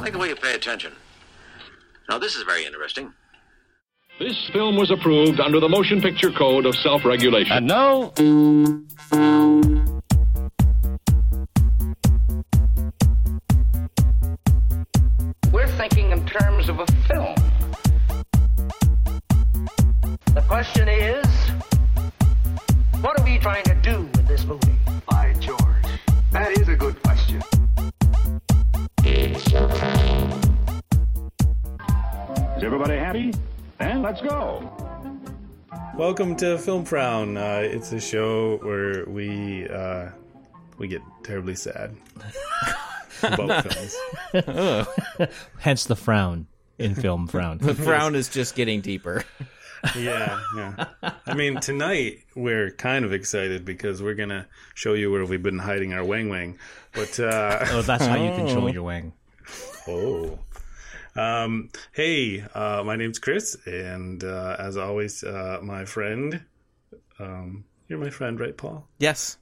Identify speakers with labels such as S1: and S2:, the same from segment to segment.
S1: I like the way you pay attention. Now, this is very interesting.
S2: This film was approved under the Motion Picture Code of Self Regulation.
S3: And now,
S4: We're thinking in terms of a film. The question is, what are we trying to do
S5: Is
S2: everybody happy? Then let's go.
S6: Welcome to Film Frown. Uh, it's a show where we uh, we get terribly sad about films.
S7: Hence the frown in film frown.
S8: The frown is just getting deeper.
S6: Yeah, yeah. I mean, tonight we're kind of excited because we're gonna show you where we've been hiding our wang wang. But uh,
S7: oh, that's how you control your wang.
S6: oh. Um, hey, uh, my name's Chris, and uh, as always, uh, my friend. Um, you're my friend, right, Paul?
S8: Yes.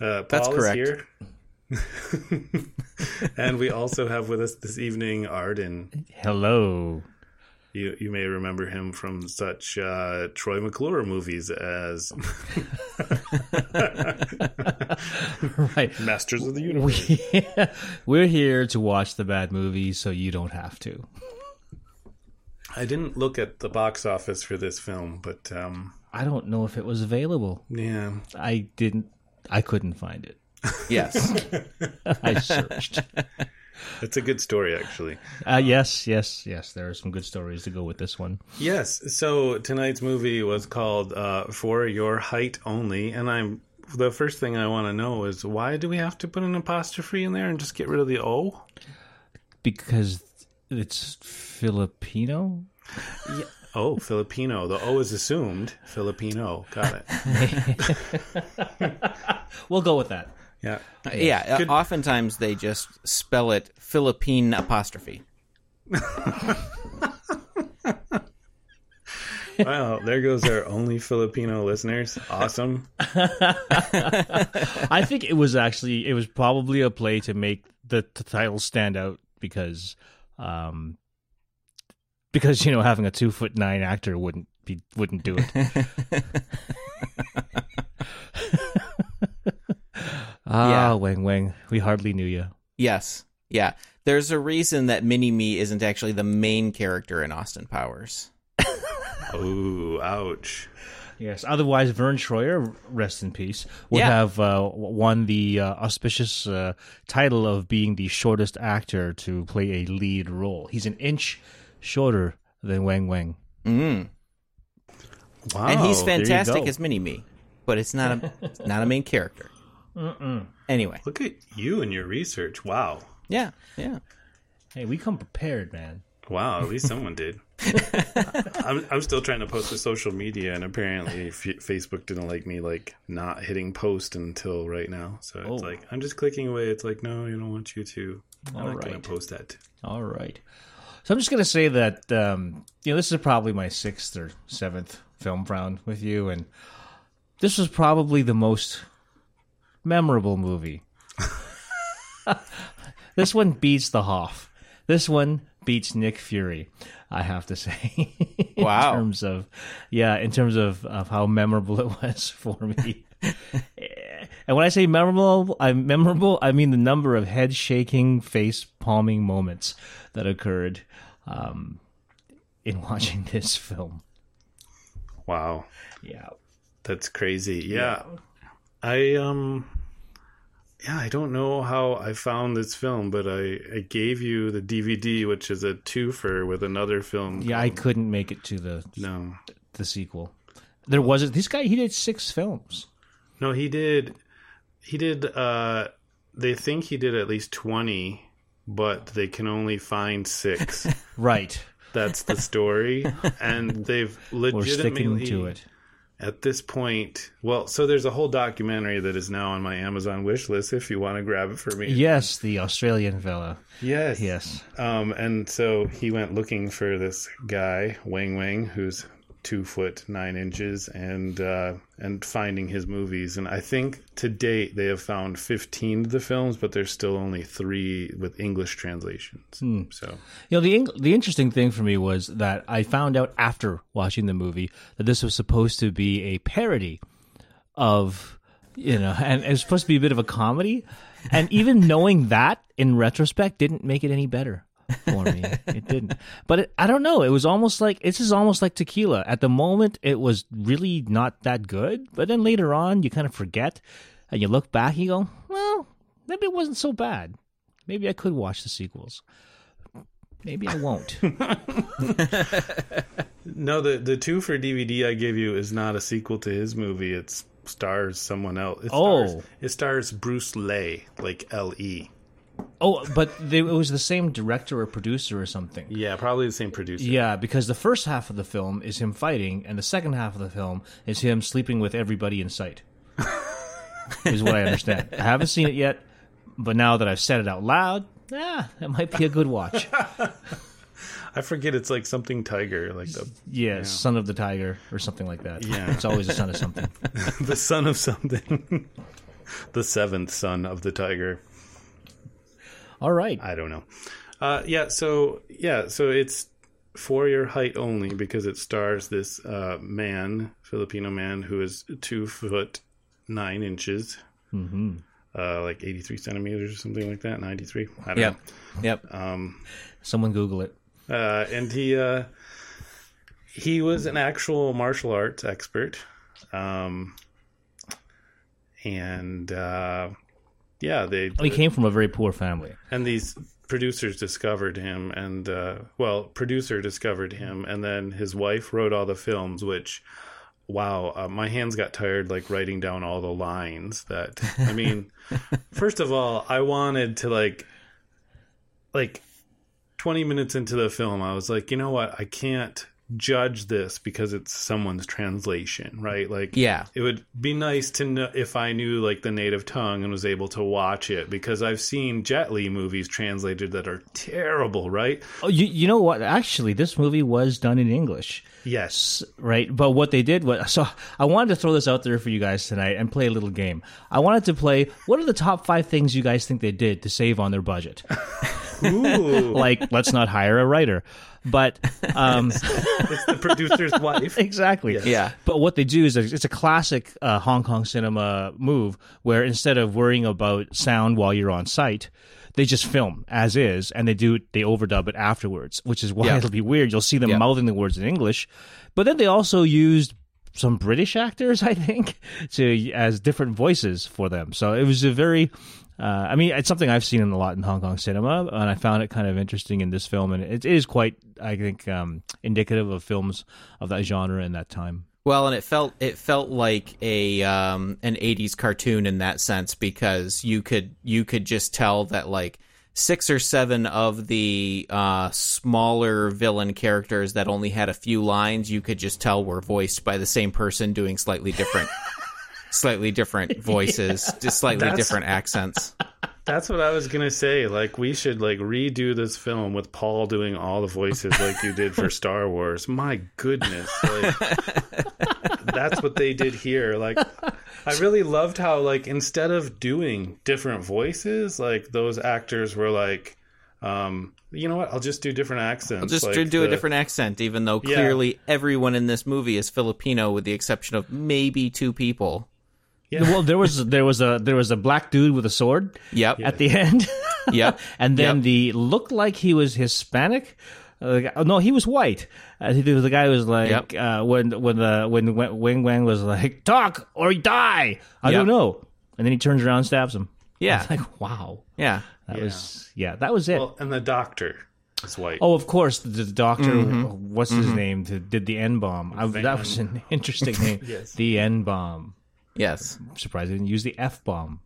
S6: Uh, Paul
S8: That's correct.
S6: Is here. and we also have with us this evening Arden.
S7: Hello.
S6: You you may remember him from such uh, Troy McClure movies as
S7: Right.
S6: Masters of the Universe.
S7: We, we're here to watch the bad movies so you don't have to.
S6: I didn't look at the box office for this film, but um,
S7: I don't know if it was available.
S6: yeah,
S7: I didn't I couldn't find it.
S8: Yes.
S7: I searched.
S6: It's a good story actually.
S7: Uh, yes, yes, yes. There are some good stories to go with this one.
S6: Yes. So tonight's movie was called uh, "For Your Height Only," and I'm the first thing I want to know is why do we have to put an apostrophe in there and just get rid of the O?
S7: Because it's Filipino.
S6: Oh, Filipino. The O is assumed. Filipino. Got it.
S7: We'll go with that.
S6: Yeah.
S8: yeah.
S6: Good-
S8: Uh, oftentimes they just spell it Philippine apostrophe.
S6: Well, there goes our only Filipino listeners. Awesome.
S7: I think it was actually it was probably a play to make the, the title stand out because um because you know having a two foot nine actor wouldn't be wouldn't do it. ah,
S8: Yeah.
S7: Wang Wang, we hardly knew you.
S8: Yes. Yeah. There's a reason that Mini Me isn't actually the main character in Austin Powers.
S6: Ooh, ouch.
S7: Yes. Otherwise, Verne Troyer, rest in peace, would
S8: Yeah.
S7: have uh, won the uh, auspicious uh, title of being the shortest actor to play a lead role. He's an inch shorter than Wang Wang.
S8: Mm.
S6: Wow.
S8: and he's
S7: there you
S8: fantastic as Mini Me, but it's not a it's not a main character. Anyway.
S6: Look at you and your research. Wow.
S8: Yeah. Yeah.
S7: Hey, we come prepared, man.
S6: Wow, at least someone did. I'm, I'm still trying to post to social media, and apparently F- Facebook didn't like me like not hitting post until right now. So it's
S7: Oh.
S6: like I'm just clicking away. It's like no, I don't want you to. I'm
S7: All
S6: not going to post that.
S7: All right. So I'm just gonna say that um, you know this is probably my sixth or seventh Film Frown with you, and this was probably the most memorable movie. this one beats The Hoff. This one beats Nick Fury. I have to say. in
S8: Wow.
S7: terms of, yeah, in terms of, of how memorable it was for me. And when I say memorable, I memorable, I mean the number of head shaking, face palming moments that occurred um, in watching this film.
S6: Wow,
S7: Yeah.
S6: that's crazy. Yeah, I um, yeah, I don't know how I found this film, but I I gave you the DVD, which is a twofer with another film.
S7: Yeah, I couldn't make it to the
S6: no.
S7: the sequel. There wasn't this guy. He did six films.
S6: No, he did. He did. uh They think he did at least twenty, but they can only find six.
S7: Right.
S6: That's the story, and they've legitimately
S7: to it.
S6: At this point. Well, so there's a whole documentary that is now on my Amazon wish list. If you want to grab it for me,
S7: Yes, the Australian fella.
S6: yes,
S7: Yes.
S6: Um, and so he went looking for this guy, Wang Wang, who's two foot nine inches and uh, and finding his movies. And I think to date they have found fifteen of the films, but there's still only three with English translations. So
S7: You know, the Eng- the interesting thing for me was that I found out after watching the movie that this was supposed to be a parody of, you know, and it was supposed to be a bit of a comedy. And even knowing that in retrospect didn't make it any better for me. it didn't. But it, I don't know. It was almost like this is almost like tequila. At the moment, it was really not that good. But then later on, you kind of forget and you look back and you go, well, maybe it wasn't so bad. Maybe I could watch the sequels. Maybe I won't.
S6: no, the the two for DVD I gave you is not a sequel to his movie. It stars someone else. It
S7: Oh.
S6: it stars Bruce Lay, like L E.
S7: oh, but they, it was the same director or producer or something.
S6: Yeah, probably the same producer.
S7: Yeah, because the first half of the film is him fighting, and the second half of the film is him sleeping with everybody in sight. is what I understand. I haven't seen it yet, but now that I've said it out loud, yeah, it might be a good watch.
S6: I forget it's like something tiger, like the
S7: Yeah, Son of the Tiger or something like that.
S6: Yeah.
S7: it's always a son of something.
S6: the son of something. the seventh son of the tiger.
S7: All right.
S6: I don't know. Uh, yeah, so yeah, so it's for your height only because it stars this uh, man, Filipino man, who is two foot nine inches, mm-hmm. uh, like eighty three centimeters or something like that, ninety three. I don't
S8: Yep. Yep.
S7: Someone Google it.
S6: Uh, and he uh, he was an actual martial arts expert, um, and uh, yeah, they
S7: He came from a very poor family.
S6: and these producers discovered him and uh, well producer discovered him and then his wife wrote all the films which wow uh, my hands got tired like writing down all the lines that i mean first of all i wanted to like like 20 minutes into the film i was like you know what i can't judge this because it's someone's translation right like
S8: Yeah.
S6: it would be nice to know if I knew like the native tongue and was able to watch it because I've seen Jet Li movies translated that are terrible, right?
S7: Oh, you, you know what? Actually, this movie was done in English.
S6: Yes.
S7: right? But what they did was so I wanted to throw this out there for you guys tonight and play a little game. I wanted to play what are the top five things you guys think they did to save on their budget? Like let's not hire a writer. But um,
S6: it's the producer's wife.
S7: exactly.
S8: Yeah.
S7: But what they do is it's a classic uh, Hong Kong cinema move where instead of worrying about sound while you're on site, they just film as is and they do they overdub it afterwards, which is why
S8: Yeah.
S7: it'll be weird. You'll see them
S8: Yeah.
S7: mouthing the words in English, but then they also used some British actors, I think, to as different voices for them. So it was a very uh, I mean, it's something I've seen in a lot in Hong Kong cinema, and I found it kind of interesting in this film, and it is quite, I think, um, indicative of films of that genre in that time.
S8: Well, and it felt it felt like a um, an '80s cartoon in that sense because you could you could just tell that like six or seven of the uh, smaller villain characters that only had a few lines, you could just tell were voiced by the same person doing slightly different, slightly different voices, just slightly different accents.
S6: That's what I was gonna say. Like we should like redo this film with Paul doing all the voices like you did for Star Wars. My goodness, like that's what they did here. Like I really loved how like instead of doing different voices, like those actors were like, um, you know what? I'll just do different accents.
S8: I'll just
S6: like
S8: do a different accent, even though
S6: Yeah.
S8: clearly everyone in this movie is Filipino, with the exception of maybe two people.
S7: Well, there was there was a there was a black dude with a sword
S8: Yep.
S7: at the end.
S8: Yep.
S7: and then
S8: Yep.
S7: the looked like he was Hispanic. Uh, guy- oh, no, he was white. Uh, he- the guy was like
S8: Yep.
S7: uh, when when the when Wing Wang was like talk or die. I
S8: Yep.
S7: don't know. And then he turns around and stabs him.
S8: Yeah.
S7: I was like wow.
S8: Yeah.
S7: That was yeah. That was it.
S6: Well, and the doctor is white.
S7: Oh, of course, the, the doctor.
S8: Mm-hmm.
S7: What's his name? Did the N bomb? That was an interesting name.
S6: Yes.
S7: The N bomb.
S8: Yes.
S7: I'm surprised they didn't use the F bomb.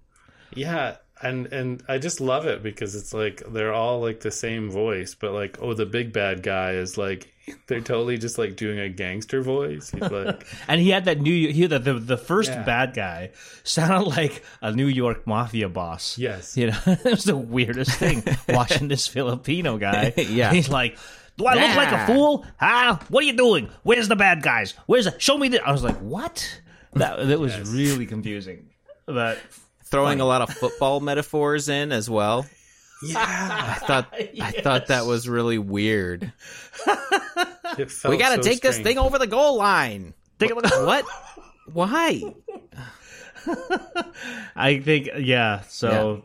S6: Yeah, and and I just love it because it's like they're all like the same voice, but like oh, the big bad guy is like they're totally just like doing a gangster voice. He's like,
S7: And he had that New he the the, the first
S6: Yeah.
S7: bad guy sounded like a New York mafia boss.
S6: yes,
S7: You know, it was the weirdest thing watching this Filipino guy.
S8: Yeah.
S7: He's like, Do I look like a fool? Huh? What are you doing? Where's the bad guys? Where's the? Show me the. I was like, what? That that was really confusing. But
S8: Throwing a lot of football metaphors in as well.
S6: Yeah,
S8: I thought I thought that was really weird. we got to
S6: so
S8: take this thing over the goal line.
S7: take a look.
S8: What? Why?
S7: I think, yeah. So,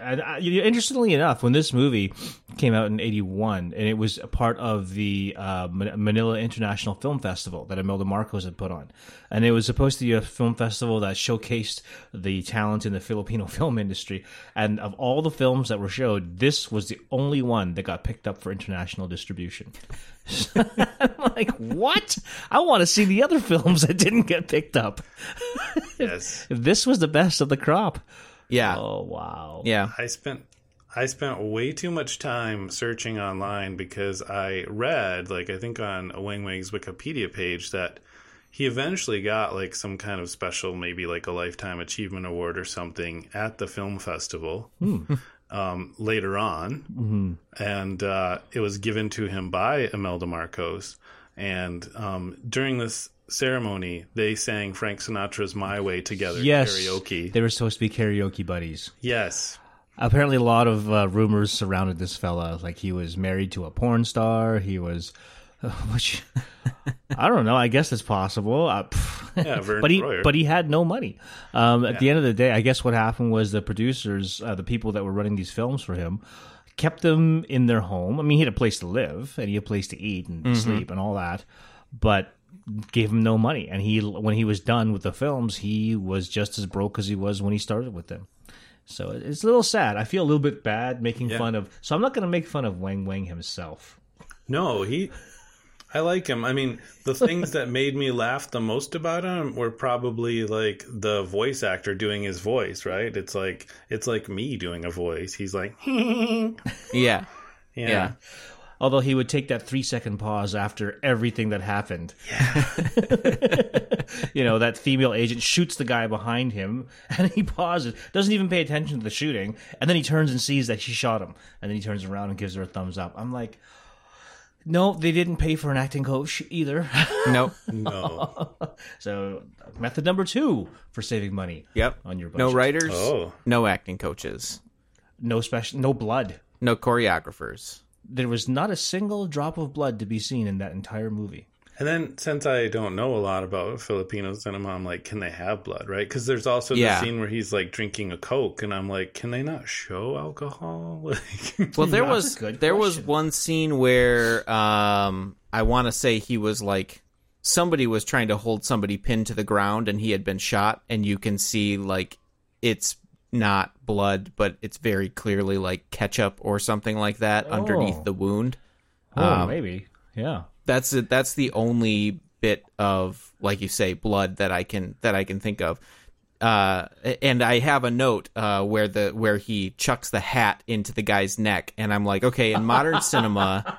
S7: and I, you interestingly enough, when this movie came out in '81, and it was a part of the uh, Manila International Film Festival that Imelda Marcos had put on, and it was supposed to be a film festival that showcased the talent in the Filipino film industry. And of all the films that were showed, this was the only one that got picked up for international distribution. I'm like, what? I want to see the other films that didn't get picked up.
S6: Yes,
S7: This was the best of the crop.
S8: Yeah.
S7: Oh wow.
S8: Yeah.
S6: I spent I spent way too much time searching online because I read, like I think on Wang Wang's Wikipedia page, that he eventually got like some kind of special, maybe like a lifetime achievement award or something at the film festival hmm. Um, later on, and uh, it was given to him by Imelda Marcos. And um, during this ceremony, they sang Frank Sinatra's "My Way" together
S7: Yes.
S6: karaoke.
S7: They were supposed to be karaoke buddies.
S6: yes,
S7: Apparently, a lot of uh, rumors surrounded this fella. Like he was married to a porn star. He was, which I don't know. I guess it's possible. Uh,
S6: yeah, Verne
S7: but he
S6: Troyer.
S7: but he had no money. Um, at the end of the day, I guess what happened was the producers, uh, the people that were running these films for him, kept them in their home. I mean, he had a place to live and he had a place to eat and sleep and all that, but gave him no money. And he, when he was done with the films, he was just as broke as he was when he started with them. So it's a little sad. I feel a little bit bad making
S6: Yeah.
S7: fun of. So I'm not going to make fun of Wang Wang himself.
S6: No, he. I like him. I mean, the things that made me laugh the most about him were probably like the voice actor doing his voice. Right? It's like it's like me doing a voice. He's like, yeah,
S8: Yeah. Yeah.
S7: Although he would take that three second pause after everything that happened. Yeah. you know, that female agent shoots the guy behind him and he pauses, doesn't even pay attention to the shooting, and then he turns and sees that she shot him. And then he turns around and gives her a thumbs up. I'm like, no, they didn't pay for an acting coach either.
S8: Nope.
S6: no,
S7: so, method number two for saving money
S8: Yep.
S7: on your budget.
S8: No writers.
S6: Oh.
S8: No acting coaches.
S7: No special, no blood.
S8: No choreographers.
S7: There was not a single drop of blood to be seen in that entire movie.
S6: And then since I don't know a lot about Filipino cinema, I'm like, can they have blood? Right? Because there's also
S8: Yeah.
S6: the scene where he's like drinking a coke, and I'm like, can they not show alcohol? Like,
S8: Well, there was
S7: a good
S8: there was one scene where um, I want to say he was like somebody was trying to hold somebody pinned to the ground and he had been shot, and you can see like it's not blood, but it's very clearly like ketchup or something like that
S7: Oh.
S8: underneath the wound.
S7: Oh,
S8: Um,
S7: maybe. Yeah.
S8: That's it. That's the only bit of like you say blood that I can that I can think of. Uh, and I have a note uh, where the where he chucks the hat into the guy's neck, and I'm like, okay, in modern cinema,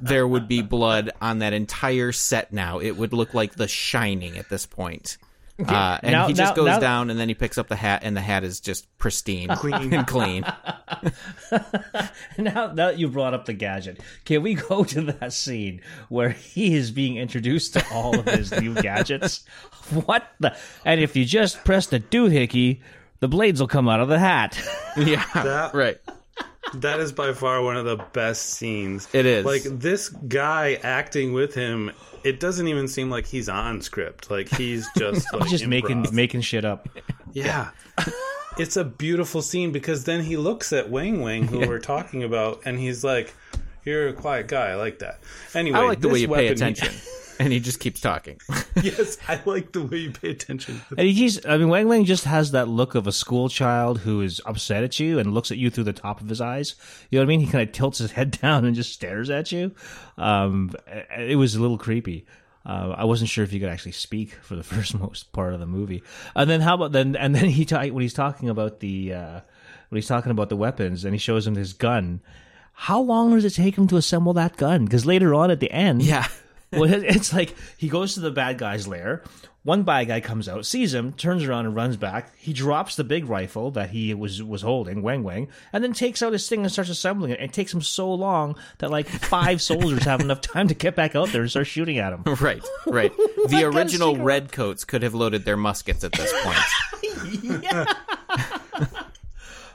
S8: there would be blood on that entire set now. It would look like The Shining at this point. Uh, and
S7: Now-
S8: he just
S7: now-
S8: goes
S7: now-
S8: down, and then he picks up the hat, and the hat is just pristine, clean, and clean.
S7: Now now that you brought up the gadget, can we go to that scene where he is being introduced to all of his new gadgets? What the? And if you just press the doohickey, the blades will come out of the hat.
S8: Yeah,
S6: That-
S8: right.
S6: that is by far one of the best scenes.
S8: It is.
S6: Like this guy acting with him, it doesn't even seem like he's on script. Like he's just like
S7: just making
S6: improv.
S7: making shit up.
S6: Yeah. it's a beautiful scene because then he looks at Wang Wang, who we're talking about, and he's like, You're a quiet guy. I like that. Anyway,
S8: I like the
S6: this
S8: way you pay
S6: weapon-
S8: attention, and he just keeps talking.
S6: yes, I like the way you pay attention.
S7: And he's, I mean, Wang Wang just has that look of a school child who is upset at you and looks at you through the top of his eyes. You know what I mean? He kind of tilts his head down and just stares at you. Um, it was a little creepy. Uh, I wasn't sure if he could actually speak for the first most part of the movie. And then how about then? And then he ta- when he's talking about the uh, when he's talking about the weapons and he shows him his gun. How long does it take him to assemble that gun? Because later on at the end,
S8: Yeah.
S7: Well, it's like he goes to the bad guy's lair, one bad guy comes out, sees him, turns around and runs back. He drops the big rifle that he was was holding, Wang Wang, and then takes out his thing and starts assembling it. It takes him so long that like five soldiers have enough time to get back out there and start shooting at him.
S8: Right, right. The original redcoats could have loaded their muskets at this point.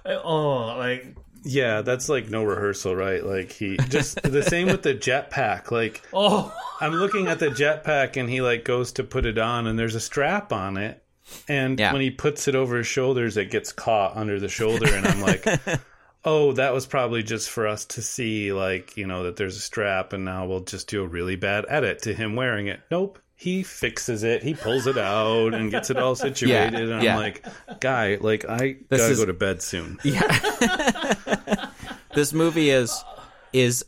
S7: Oh, like
S6: Yeah, that's like no rehearsal, right? Like he just the same with the jetpack. Like
S7: oh,
S6: I'm looking at the jetpack and he like goes to put it on and there's a strap on it. And
S8: Yeah.
S6: when he puts it over his shoulders, it gets caught under the shoulder and I'm like, "Oh, that was probably just for us to see like, you know, that there's a strap and now we'll just do a really bad edit to him wearing it." Nope. He fixes it. He pulls it out and gets it all situated. and I'm
S8: yeah.
S6: like, "Guy, like I
S8: This
S6: got to
S8: is-
S6: go to bed soon." Yeah.
S8: this movie is is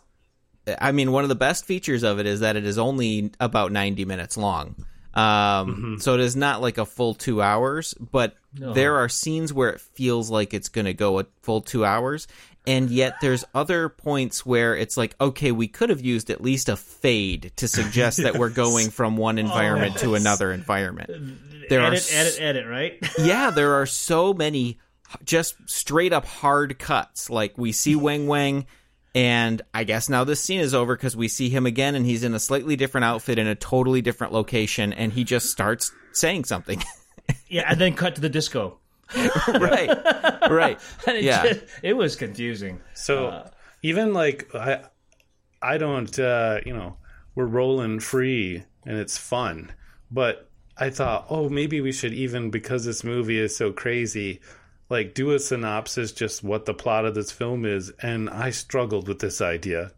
S8: I mean one of the best features of it is that it is only about 90 minutes long. Um so it is not like a full 2 hours, but there are scenes where it feels like it's going to go a full 2 hours and yet there's other points where it's like okay, we could have used at least a fade to suggest that we're going from one oh, environment to another environment. There are
S7: edit,
S8: s-
S7: edit, edit, right?
S8: yeah, there are so many just straight up hard cuts. Like we see Wang Wang, and I guess now this scene is over because we see him again, and he's in a slightly different outfit in a totally different location, and he just starts saying something.
S7: yeah, and then cut to the disco.
S8: right, right,
S7: And it
S8: yeah.
S7: just- it was confusing.
S6: So even like I, I don't, uh, you know, we're rolling free and it's fun, but I thought, oh, maybe we should even because this movie is so crazy, like do a synopsis, just what the plot of this film is, and I struggled with this idea.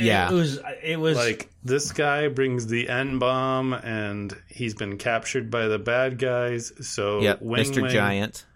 S8: Yeah.
S7: it was. It was
S6: Like this guy brings the N bomb, and he's been captured by the bad guys. So
S8: Yep,
S6: Wing
S8: Mr.
S6: Wing-
S8: Giant.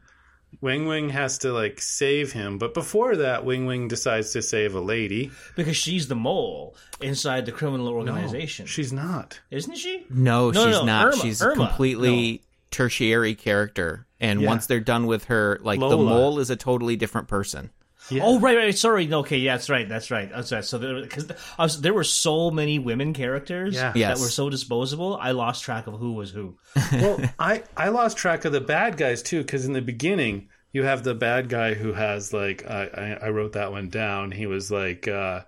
S6: Wing Wing has to like save him, but before that, Wing Wing decides to save a lady.
S7: because she's the mole inside the criminal organization,
S6: She's not.
S7: isn't she?
S8: No,
S7: No,
S8: she's
S7: no,
S8: not.
S7: Irma,
S8: she's a
S7: Irma.
S8: completely tertiary character, and
S6: Yeah.
S8: once they're done with her, like the mole is a totally different person.
S7: Oh right, right. Sorry. Okay, yeah, that's right. That's right. That's right. So there, because I was, there were so many women characters
S6: Yeah.
S7: that were so disposable, I lost track of who was who.
S6: Well, I I lost track of the bad guys too because in the beginning you have the bad guy who has like I I, I wrote that one down. He was like, uh,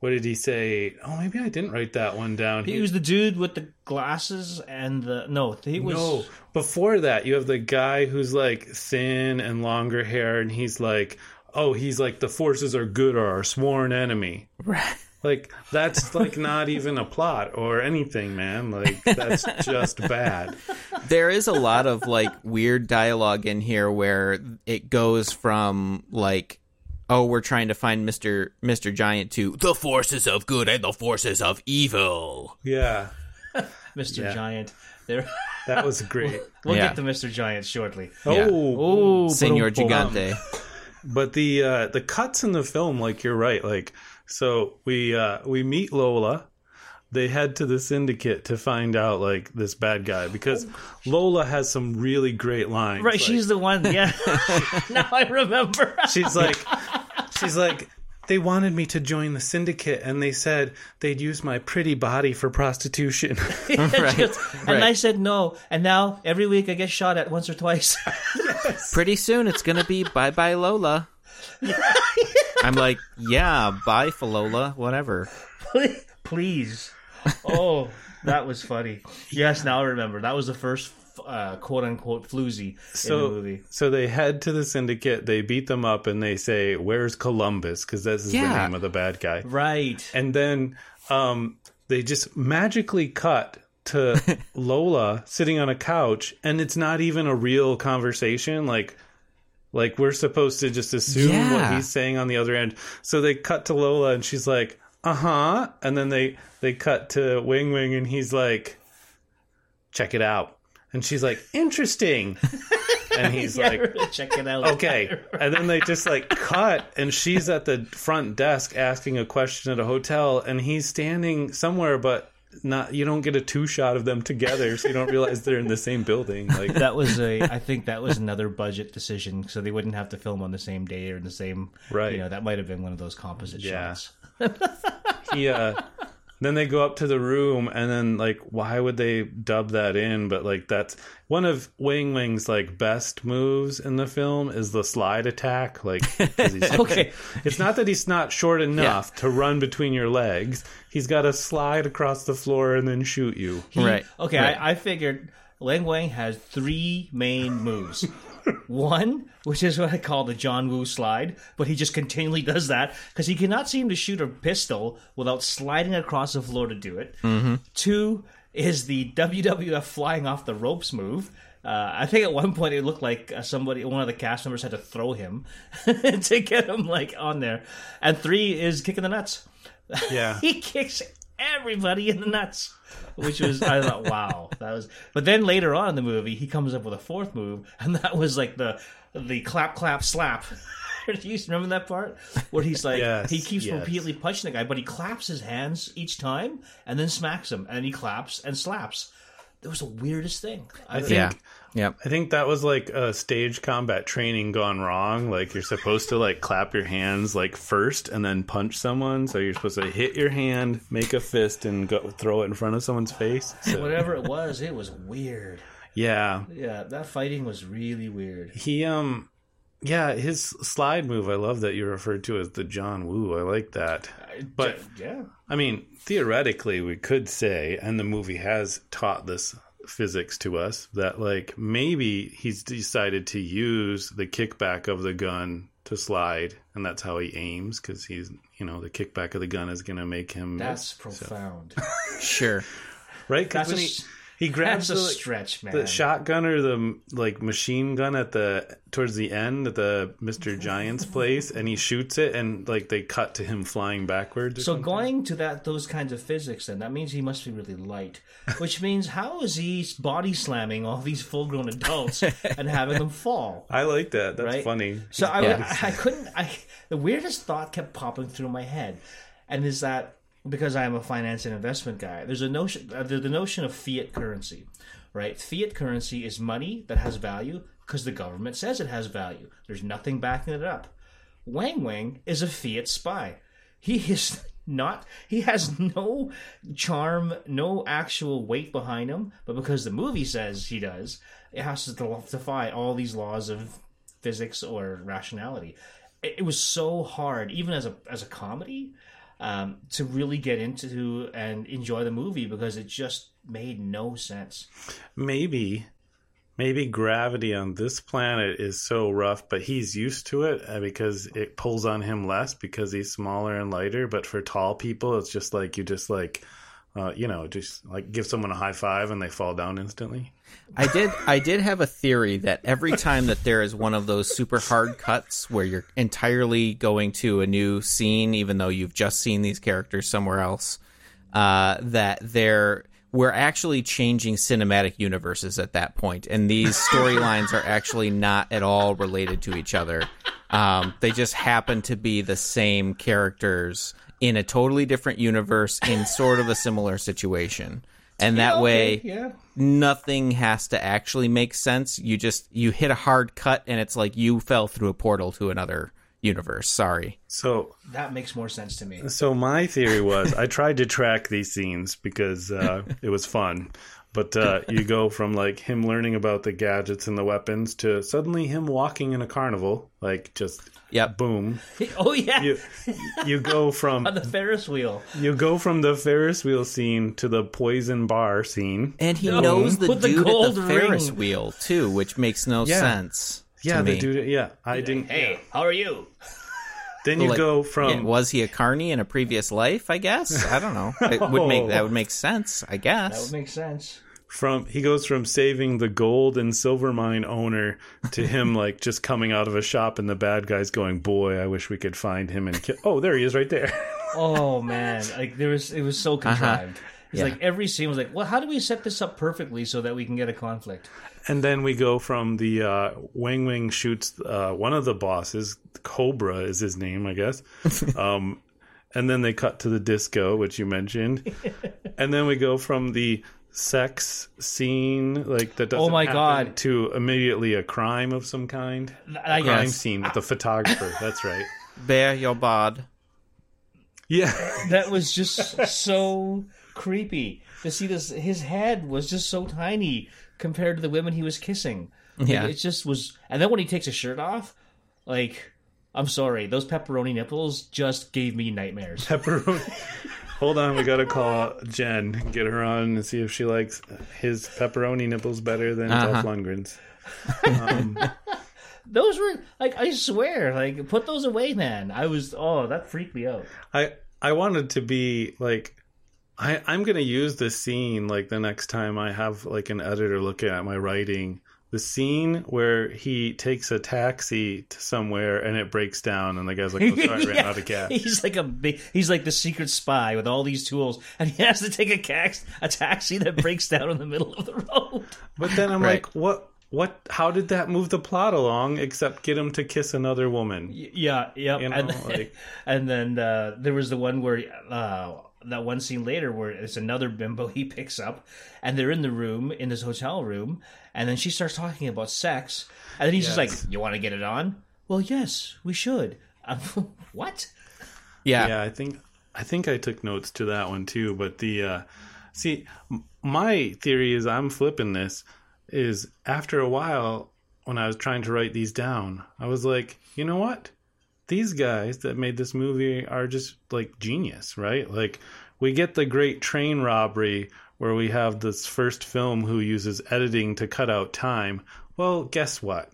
S6: what did he say? Oh, maybe I didn't write that one down.
S7: He was the dude with the glasses and the no. He was
S6: No, before that, you have the guy who's like thin and longer hair, and he's like, oh, he's like the forces are good or our sworn enemy.
S8: Right.
S6: Like that's like not even a plot or anything, man. Like that's just bad.
S8: there is a lot of like weird dialogue in here where it goes from like oh we're trying to find mr mr giant to the forces of good and the forces of evil
S6: Yeah,
S7: Mr.
S6: Yeah.
S7: Giant. There,
S6: that was great.
S7: we'll
S8: Yeah.
S7: get to Mr. Giant shortly. Oh.
S8: Yeah.
S6: Oh,
S7: Oh,
S8: senor
S7: boom, boom.
S8: gigante
S6: but the uh, the cuts in the film, like you're right. Like so, we uh, we meet Lola. They head to the syndicate to find out like this bad guy because Lola has some really great lines.
S7: Right,
S6: Like,
S7: she's the one. Yeah. now I remember.
S6: she's like she's like they wanted me to join the syndicate and they said they'd use my pretty body for prostitution.
S8: right
S7: And I said no. And now every week I get shot at once or twice.
S8: pretty soon it's gonna be bye bye lola i'm like yeah bye Falola, whatever
S7: Please. Oh, that was funny. Yes, now I remember. That was the first uh, quote unquote floozy in the
S6: so
S7: movie.
S6: so they head to the syndicate, they beat them up and they say, "Where's Columbus?" cuz this is the name of the bad guy.
S7: Right.
S6: And then um, they just magically cut to Lola sitting on a couch, and it's not even a real conversation. Like, like we're supposed to just assume what he's saying on the other end. So they cut to Lola, and she's like, "Uh huh," and then they they cut to Wing Wing, and he's like, "Check it out," and she's like, "Interesting," and he's like,
S7: check it out.
S6: okay and then they just like cut and she's at the front desk asking a question at a hotel and he's standing somewhere but not you don't get a two shot of them together so you don't realize they're in the same building like
S7: That was a. I think that was another budget decision, so they wouldn't have to film on the same day or in the same.
S6: Right.
S7: You know, that might have been one of those composite
S6: Yeah.
S7: shots.
S6: yeah uh then they go up to the room and then like why would they dub that in but like that's one of wing wing's like best moves in the film is the slide attack like he's-
S7: Okay.
S6: it's not that he's not short enough to run between your legs he's got to slide across the floor and then shoot you
S7: He-
S8: Right.
S7: Okay,
S8: Right.
S7: I, I figured Lang Wang has three main moves. One, which is what I call the John Woo slide, but he just continually does that because he cannot seem to shoot a pistol without sliding across the floor to do it. Mm-hmm. Two is the WWF flying off the ropes move. Uh, I think at one point it looked like uh, somebody, one of the cast members, had to throw him to get him like on there. And three is kicking the nuts.
S6: yeah
S7: he kicks everybody in the nuts. Which was i thought wow that was but then later on in the movie he comes up with a fourth move and that was like the the clap clap slap. Do you remember that part? Where he's like
S6: Yes,
S7: he keeps
S6: yes.
S7: repeatedly punching the guy but he claps his hands each time and then smacks him and he claps and slaps. It was the weirdest thing I, think.
S8: yeah. Yep.
S6: I think that was like a stage combat training gone wrong. Like you're supposed to like clap your hands like first and then punch someone. So you're supposed to hit your hand, make a fist, and go throw it in front of someone's face. So,
S7: whatever it was it was weird
S6: yeah,
S7: yeah that fighting was really weird
S6: he um, yeah, his slide move. I love that you referred to as the John Woo. I like that. But
S7: yeah
S6: I mean, theoretically, we could say, and the movie has taught this physics to us, that like maybe he's decided to use the kickback of the gun to slide, and that's how he aims because he's, you know, the kickback of the gun is going to make him
S7: that's
S6: miss. So-
S7: profound
S8: Sure.
S6: right? Because
S7: that's a
S6: when he,
S7: s-
S6: he grabs
S7: that's a
S6: the,
S7: stretch man
S6: the shotgun or the like machine gun at the towards the end at the Mister Giant's place, and he shoots it, and like they cut to him flying backwards.
S7: So
S6: something.
S7: going to that those kinds of physics, then that means he must be really light. Which means how is he body slamming all these full grown adults and having them fall?
S6: I like that. That's
S7: Right?
S6: funny.
S7: So I,
S8: Yeah.
S7: I couldn't. I the weirdest thought kept popping through my head, and is that because I am a finance and investment guy, there's a notion uh, the, notion of fiat currency, right? Fiat currency is money that has value because the government says it has value. There's nothing backing it up. Wang Wang is a fiat spy. He is not. He has no charm, no actual weight behind him. But because the movie says he does, it has to defy all these laws of physics or rationality. It, it was so hard, even as a as a comedy, um, to really get into and enjoy the movie because it just made no sense.
S6: maybe maybe gravity on this planet is so rough but he's used to it uh, because it pulls on him less because he's smaller and lighter but for tall people it's just like you just like uh, you know just like give someone a high five and they fall down instantly?
S8: I did I did have a theory that every time that there is one of those super hard cuts where you're entirely going to a new scene even though you've just seen these characters somewhere else uh, that they're we're actually changing cinematic universes at that point and these storylines are actually not at all related to each other. Um, they just happen to be the same characters in a totally different universe in sort of a similar situation and that way
S7: yeah.
S8: nothing has to actually make sense. You just you hit a hard cut and it's like you fell through a portal to another universe. Sorry.
S6: so
S7: That makes more sense to me.
S6: so my theory was i tried to track these scenes because uh, it was fun but uh, you go from like him learning about the gadgets and the weapons to suddenly him walking in a carnival like just
S8: Yep.
S6: boom
S7: Oh yeah,
S6: you you go from
S7: on the Ferris wheel.
S6: You go from the Ferris wheel scene to the poison bar scene.
S8: And he
S7: No,
S8: knows the
S7: with the
S8: dude
S7: gold
S8: at the Ferris
S7: ring.
S8: wheel too, which makes no
S6: Yeah.
S8: sense. to
S6: Yeah, the
S8: me.
S6: dude. Yeah, I didn't.
S7: Hey, how are you?
S6: Then you
S8: Like,
S6: go from
S8: yeah, was he a carny in a previous life? I guess I don't know. It would make that would make sense. I guess That
S7: would make sense.
S6: From he goes from saving the gold and silver mine owner to him like just coming out of a shop and the bad guys going, "Boy, I wish we could find him and kill." Oh, there he is, right there.
S7: Oh man, like there was, it was so contrived. It's
S8: Yeah.
S7: like every scene was like, well, how do we set this up perfectly so that we can get a conflict?
S6: and then we go from the uh, Wang Wing shoots uh, one of the bosses, Cobra is his name, I guess. um, and then they cut to the disco, which you mentioned, and then we go from the sex scene like that doesn't
S7: Oh my God.
S6: to immediately a crime of some kind
S7: I
S6: crime
S8: Yes.
S6: scene with the photographer that's right
S8: Bear your bod.
S6: Yeah.
S7: That was just so creepy to see this. His head was just so tiny compared to the women he was kissing. Like,
S8: Yeah.
S7: it just was. And then when he takes his shirt off, like, I'm sorry, those pepperoni nipples just gave me nightmares.
S6: Pepperoni. Hold on, we gotta call Jen, get her on, and see if she likes his pepperoni nipples better than
S8: Uh-huh.
S6: Dolph Lundgren's. Um,
S7: Those were like, I swear, like, put those away, man. I was, oh, that freaked me out.
S6: I I wanted to be like I I'm gonna use this scene like the next time I have like an editor looking at my writing. The scene where he takes a taxi to somewhere and it breaks down and the guy's like, "Oh, sorry, I ran
S7: Yeah.
S6: out of gas."
S7: He's like a big, he's like the secret spy with all these tools, and he has to take a cax, a taxi that breaks down in the middle of the road.
S6: But then I'm
S8: Right.
S6: like, "What? What? How did that move the plot along? Except get him to kiss another woman?"
S7: Y- Yeah, yep.
S6: You know,
S7: and then,
S6: like-
S7: and then uh, there was the one where uh, that one scene later where it's another bimbo he picks up, and they're in the room in this hotel room, and then she starts talking about sex, and then he's just like, "You want to get it on?" Well, yes, we should. Um, what?
S8: Yeah.
S6: yeah i think i think i took notes to that one too but the uh see my theory is i'm flipping this is after a while when i was trying to write these down i was like you know what these guys that made this movie are just like genius right like we get the great train robbery where we have this first film who uses editing to cut out time well guess what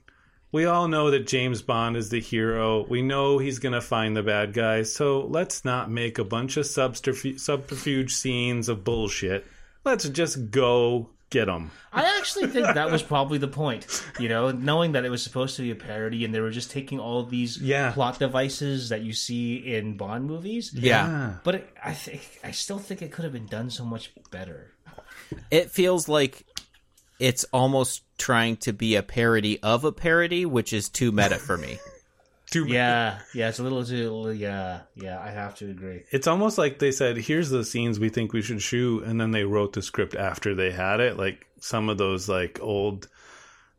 S6: we all know that James Bond is the hero. We know he's going to find the bad guys. So let's not make a bunch of subterfuge, subterfuge scenes of bullshit. Let's just go get them.
S7: I actually think that was probably the point. You know, knowing that it was supposed to be a parody, and they were just taking all these
S6: Yeah.
S7: plot devices that you see in Bond movies.
S8: Yeah.
S7: But it, I think I still think it could have been done so much better.
S8: It feels like it's almost trying to be a parody of a parody, which is too meta for me.
S6: Too
S7: Yeah, yeah, it's a little too. Yeah, yeah, I have to agree.
S6: It's almost like they said, "Here's the scenes we think we should shoot," and then they wrote the script after they had it. Like some of those like old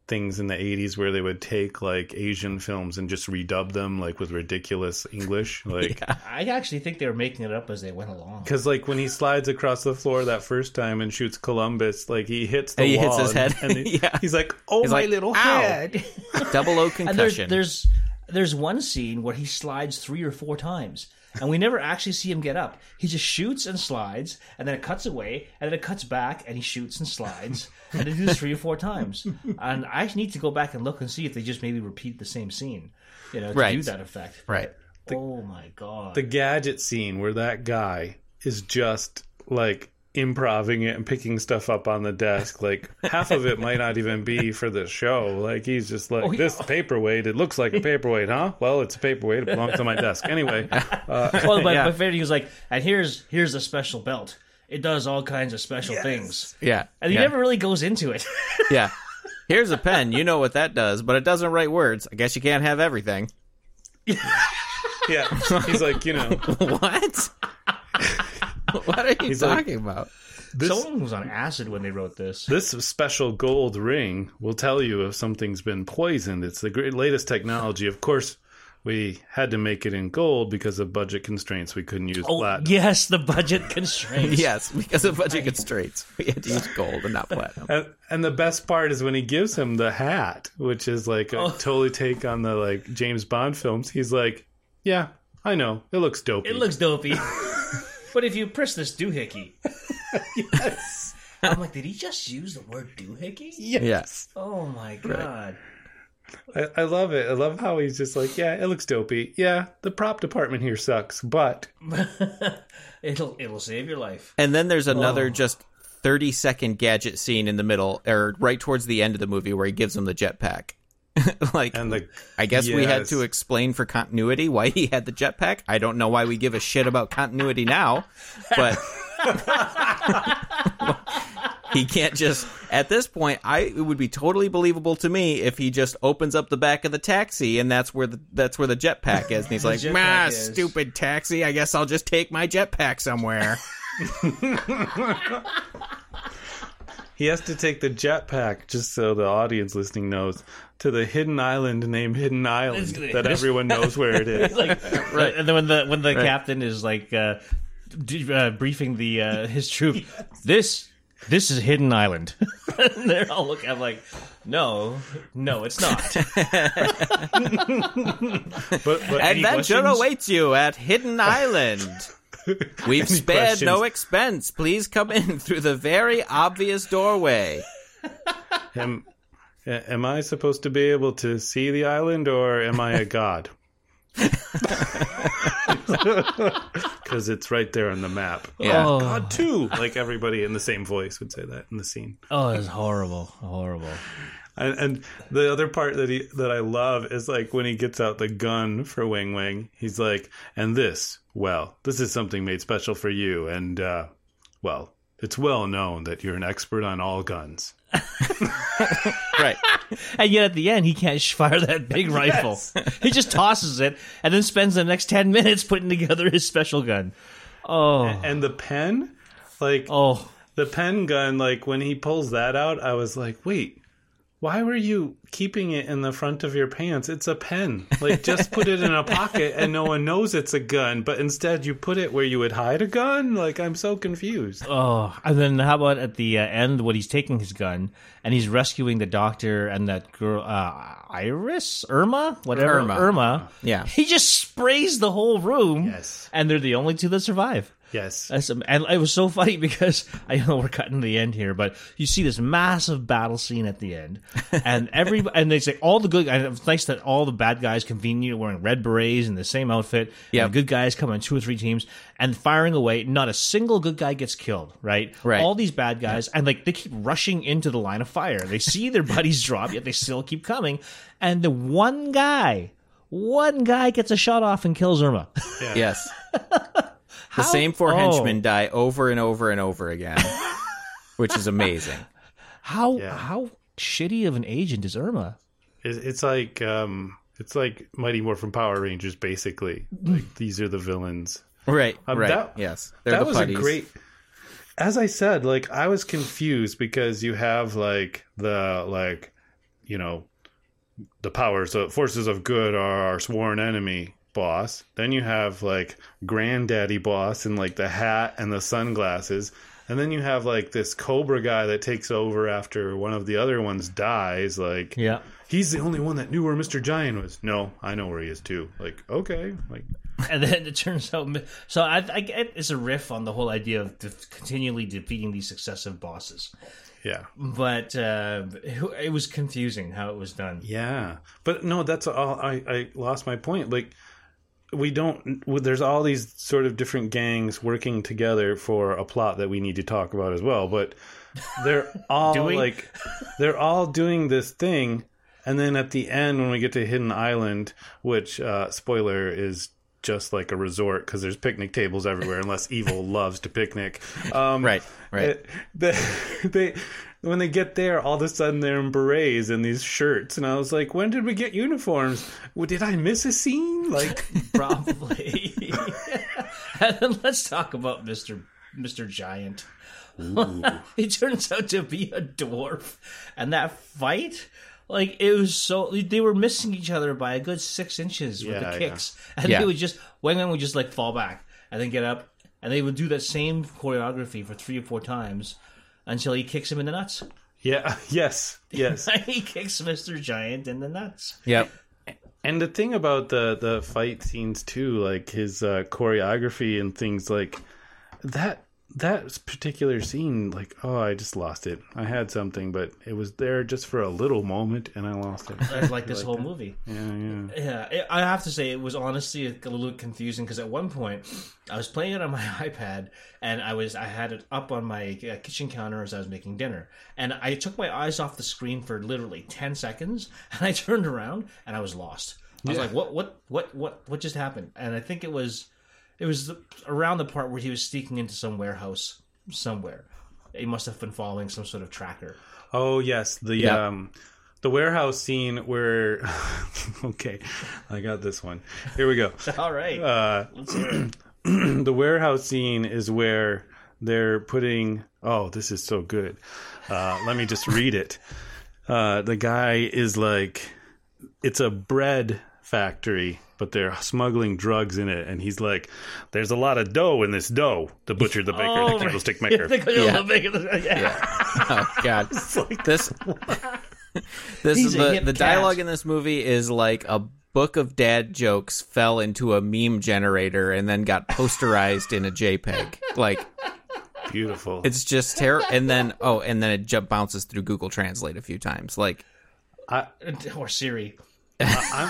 S6: things in the 80s where they would take like Asian films and just redub them like with ridiculous English like
S7: I actually think they were making it up as they went along.
S6: Because like when he slides across the floor that first time and shoots Columbus, like he hits the
S8: He
S6: wall
S8: hits his head.
S6: and he-
S8: Yeah.
S6: he's like, "Oh
S8: He's
S6: my
S8: like,
S6: little
S8: "Ow."
S6: head!"
S8: Double O
S7: And there's
S8: concussion.
S7: there's there's one scene where he slides three or four times, and we never actually see him get up. He just shoots and slides, and then it cuts away, and then it cuts back, and he shoots and slides, and they do this three or four times. And I need to go back and look and see if they just maybe repeat the same scene, you know, to
S8: Right.
S7: do that effect.
S8: right.
S7: oh my god!
S6: the gadget scene where that guy is just like improving it and picking stuff up on the desk like half of it might not even be for the show like he's just like
S7: Oh, yeah.
S6: this paperweight it looks like a paperweight huh well it's a paperweight it belongs to my desk anyway uh,
S7: well, but,
S6: yeah.
S7: but Freddy was like, and here's here's a special belt. It does all kinds of special things,
S8: Yeah.
S7: and he
S8: yeah.
S7: never really goes into it.
S8: Yeah. Here's a pen. You know what that does, but it doesn't write words. I guess you can't have everything.
S6: yeah he's like you know
S8: what? what are you
S6: He's like-
S8: talking about?
S6: this
S7: Someone was on acid when they wrote this.
S6: This special gold ring will tell you if something's been poisoned. It's the great latest technology. Of course, we had to make it in gold because of budget constraints. We couldn't use
S7: Oh
S6: platinum.
S7: yes, the budget constraints.
S8: Yes, because of budget constraints. We had to use gold and not platinum.
S6: And, and the best part is when he gives him the hat, which is like a
S7: Oh.
S6: totally take on the like James Bond films. He's like, "Yeah, I know. It looks dopey."
S7: It looks dopey. but if you press this doohickey. yes. I'm like, did he just use the word doohickey?
S8: Yes.
S7: Oh my god.
S6: I, I love it. I love how he's just like, "Yeah, it looks dopey. Yeah, the prop department here sucks, but
S7: It'll it'll save your life.
S8: And then there's another
S7: Oh.
S8: just 30 second gadget scene in the middle, or right towards the end of the movie, where he gives him the jetpack. like,
S6: and the
S8: I guess we had to explain for continuity why he had the jetpack. I don't know why we give a shit about continuity now, but he can't just. At this point, I it would be totally believable to me if he just opens up the back of the taxi and that's where the that's where the jetpack is, and he's like,
S7: is."
S8: stupid taxi. I guess I'll just take my jetpack somewhere."
S6: he has to take the jetpack just so the audience listening knows to the hidden island named Hidden Island that everyone knows where it is.
S7: like right. And then when the when the captain is like uh, d- uh, briefing the uh, his troop, this this is Hidden Island. and they're all looking. I'm like, no, no, it's not.
S6: But, but
S8: Adventure
S7: questions?
S8: awaits you at Hidden Island. We've
S6: Any
S8: spared no expense. Please come in through the very obvious doorway.
S6: am, am I supposed to be able to see the island or am I a god? Because it's right there on the map.
S8: Yeah.
S7: Oh,
S6: God too. Like everybody in the same voice would say that in the scene.
S7: oh, it's horrible, horrible.
S6: And, and the other part that he that I love is like when he gets out the gun for Wing Wing. He's like, "And this, well, this is something made special for you." And uh, well, it's well known that you're an expert on all guns.
S8: Right.
S7: And yet at the end, he can't fire that big rifle. He just tosses it and then spends the next ten minutes putting together his special gun. Oh,
S6: And the pen, like
S7: oh,
S6: the pen gun, like when he pulls that out, I was like, "Wait." Why were you keeping it in the front of your pants? It's a pen. Like, just put it in a pocket and no one knows it's a gun, but instead you put it where you would hide a gun? Like, I'm so confused.
S7: oh. And then how about at the uh, end when he's taking his gun and he's rescuing the doctor and that girl, uh, Iris, Irma, whatever,
S8: Irma.
S7: Irma.
S8: Yeah.
S7: He just sprays the whole room.
S6: Yes.
S7: And they're the only two that survive.
S6: Yes.
S7: That's, and it was so funny because I know we're cutting to the end here, but you see this massive battle scene at the end, and every and they say all the good. And it's nice that all the bad guys convenient are wearing red berets in the same outfit.
S8: Yeah.
S7: good guys come in two or three teams and firing away. Not a single good guy gets killed. Right,
S8: Right.
S7: All these bad guys and like they keep rushing into the line of fire. They see their buddies drop, yet they still keep coming. And the one guy, one guy gets a shot off and kills Irma.
S8: Yes. The
S7: How-
S8: same four
S7: oh.
S8: henchmen die over and over and over again, which is amazing.
S7: How
S6: Yeah.
S7: how shitty of an agent is Irma?
S6: It's, it's like um, it's like Mighty Morphin Power Rangers, basically. Like these are the villains.
S8: Right.
S6: Um,
S8: right.
S6: that-
S8: yes. They're
S6: that
S8: the
S6: was
S8: putties.
S6: a great. As I said, like I was confused because you have like the like, you know, the powers, the forces of good are our sworn enemy boss. Then you have like granddaddy boss in like the hat and the sunglasses. And then you have like this Cobra guy that takes over after one of the other ones dies. Like,
S7: Yeah.
S6: he's the only one that knew where Mr. Giant was. No, I know where he is too. Like, okay, like
S7: And then it turns out, so I, I get it's a riff on the whole idea of def- continually defeating these successive bosses,
S6: yeah,
S7: but uh, it was confusing how it was done.
S6: Yeah, but no, that's all. I I lost my point. Like we don't. There's all these sort of different gangs working together for a plot that we need to talk about as well. But they're all
S7: Do
S6: like they're all doing this thing, and then at the end when we get to Hidden Island, which uh, spoiler is just like a resort because there's picnic tables everywhere unless evil loves to picnic um
S8: Right. Right.
S6: it- they, they when they get there, all of a sudden they're in berets and these shirts, and I was like, "When did we get uniforms? Well, did I miss a scene?" Like,
S7: Probably. and then let's talk about Mister Mister Giant. he turns out to be a dwarf, and that fight. Like it was so they were missing each other by a good six inches with
S6: Yeah,
S7: the
S6: yeah.
S7: kicks, and
S8: Yeah.
S7: they would just Wang Wang would just like fall back and then get up, and they would do that same choreography for three or four times until he kicks him in the nuts.
S6: yeah, yes, yes.
S7: he kicks Mister Giant in the nuts.
S8: Yep.
S6: and the thing about the the fight scenes too, like his uh, choreography and things like that. That particular scene, like, oh, I just lost it. I had something, but it was there just for a little moment, and I lost it.
S7: That's like this whole movie.
S6: Yeah, yeah.
S7: Yeah, I have to say it was honestly a little confusing because at one point I was playing it on my iPad and I was I had it up on my uh, kitchen counter as I was making dinner and I took my eyes off the screen for literally ten seconds and I turned around and I was lost. I was like, what, what, what, what, what just happened? And I think it was, it was around the part where he was sneaking into some warehouse somewhere. He must have been following some sort of tracker.
S6: Oh yes, the
S8: Yeah.
S6: um the warehouse scene where okay, I got this one. Here we go.
S7: All right,
S6: Uh
S7: let's
S6: the warehouse scene is where they're putting. Oh, this is so good. Uh, let me just read it. Uh, the guy is like, it's a bread factory, but they're smuggling drugs in it, and he's like, "There's a lot of dough in this dough." The butcher, the baker,
S7: Oh,
S6: the
S7: right.
S6: candlestick maker.
S7: Yeah. yeah. yeah.
S8: Oh God, this this is the the
S7: cat.
S8: dialogue in this movie is like a book of dad jokes fell into a meme generator and then got posterized in a JPEG. Like
S6: Beautiful.
S8: it's just terrible. And then oh, and then it jump bounces through Google Translate a few times. Like
S7: Or Siri.
S6: I'm,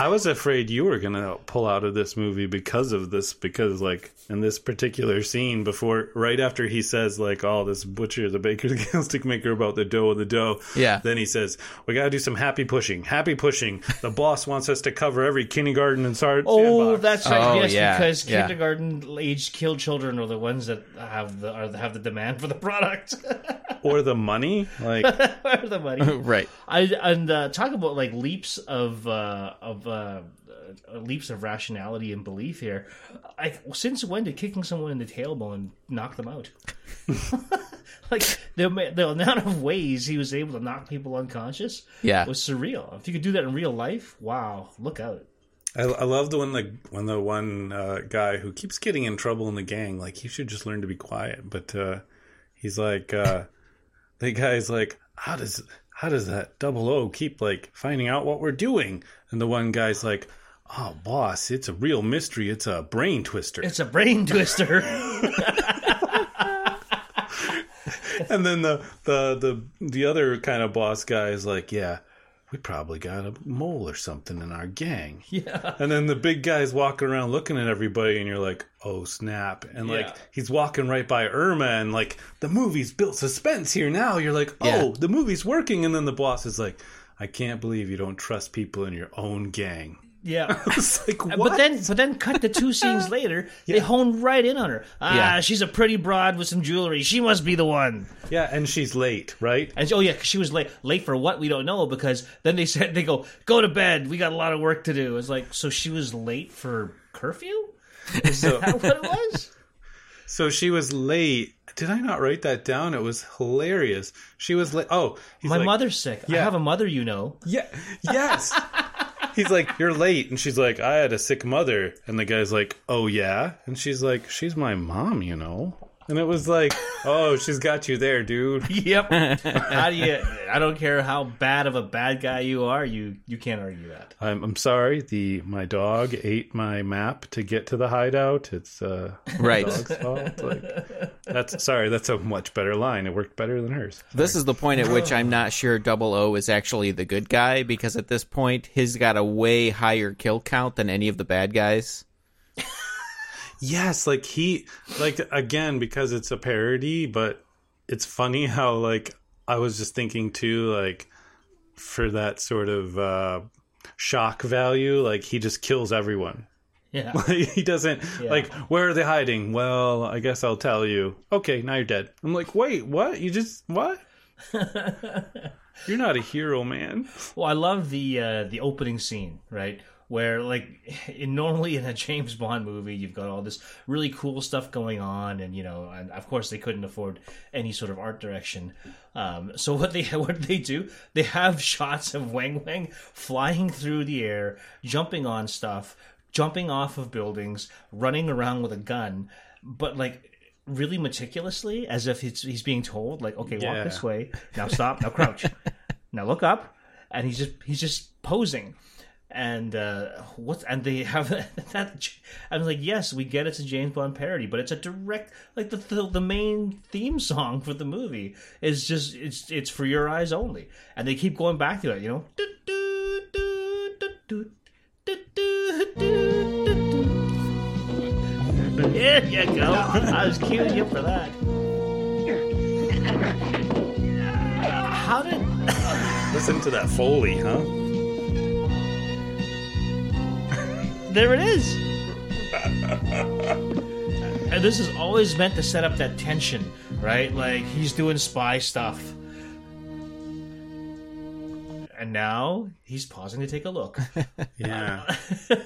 S6: I was afraid you were gonna pull out of this movie because of this, because like in this particular scene, before right after he says like, "Oh, this butcher, the baker, the candlestick maker about the dough and the dough,"
S8: Yeah.
S6: Then he says, "We gotta do some happy pushing, happy pushing." The boss wants us to cover every kindergarten and sar-
S7: Oh,
S6: sandbox.
S7: that's right.
S8: Oh,
S7: yes,
S8: yeah,
S7: because
S8: yeah.
S7: kindergarten aged kill children are the ones that have the are, have the demand for the product
S6: or the money. Like,
S7: or the money.
S8: right.
S7: I and uh, talk about like leaps of uh, of uh, uh, leaps of rationality and belief here. I, since when did kicking someone in the tailbone knock them out? like the the amount of ways he was able to knock people unconscious,
S8: Yeah.
S7: was surreal. If you could do that in real life, wow, look out!
S6: I, I love the one the when the one uh, guy who keeps getting in trouble in the gang. Like he should just learn to be quiet. But uh, he's like, uh, the guy's like, how does how does that double O keep like finding out what we're doing? And the one guy's like, oh boss, it's a real mystery. It's a brain twister.
S7: It's a brain twister.
S6: and then the the the the other kind of boss guy is like, yeah. We probably got a mole or something in our gang.
S7: yeah,
S6: And then the big guy's walking around looking at everybody, and you're like, oh, snap. And like, he's walking right by Irma, and like, the movie's built suspense here now. You're like, oh,
S8: Yeah.
S6: the movie's working. And then the boss is like, I can't believe you don't trust people in your own gang.
S7: Yeah.
S6: Like, what?
S7: But then, but then, cut the two scenes later. They hone right in on her. Ah,
S8: Yeah.
S7: she's a pretty broad with some jewelry. She must be the one.
S6: yeah, and she's late, right?
S7: And oh yeah, she was late. Late for what? We don't know because then they said they go go to bed. We got a lot of work to do. It's like so she was late for curfew. Is that what it was?
S6: So she was late. Did I not write that down? It was hilarious. She was late. Oh,
S7: My
S6: like,
S7: mother's sick. I have a mother, you know.
S6: Yeah. Yes. He's like, You're late. And she's like, I had a sick mother. And the guy's like, Oh, yeah. And she's like, She's my mom, you know? And it was like, Oh, she's got you there, dude.
S7: Yep. how do you? I don't care how bad of a bad guy you are. You you can't argue that.
S6: I'm, I'm sorry. The my dog ate my map to get to the hideout. It's uh,
S8: Right.
S6: dog's fault. Like, that's sorry. That's a much better line. It worked better than hers.
S8: This is the point at which I'm not sure Double O is actually the good guy because at this point he's got a way higher kill count than any of the bad guys.
S6: Yes, like he like again because it's a parody, but it's funny how like I was just thinking too like for that sort of uh shock value, like he just kills everyone.
S7: Yeah.
S6: he doesn't like where are they hiding? Well, I guess I'll tell you. Okay, now you're dead. I'm like, "Wait, what? You just what?" You're not a hero, man.
S7: Well, I love the uh, the opening scene, right? Where like in, normally in a James Bond movie, you've got all this really cool stuff going on, and you know, and of course they couldn't afford any sort of art direction. Um, so what they what do they do? They have shots of Wang Wang flying through the air, jumping on stuff, jumping off of buildings, running around with a gun, but like really meticulously, as if he's he's being told, like, okay,
S6: Yeah.
S7: walk this way, now stop, now crouch, now look up, and he's just he's just posing and uh, what's and they have that. I was like, yes, we get it's a James Bond parody, but it's a direct like the, the the, main theme song for the movie is just it's it's for your eyes only, and they keep going back to that, you know. There you go. I was queuing you for that. How did?
S6: Listen to that foley, huh?
S7: There it is. and this is always meant to set up that tension, right? Like he's doing spy stuff. And now he's pausing to take a look.
S6: Yeah.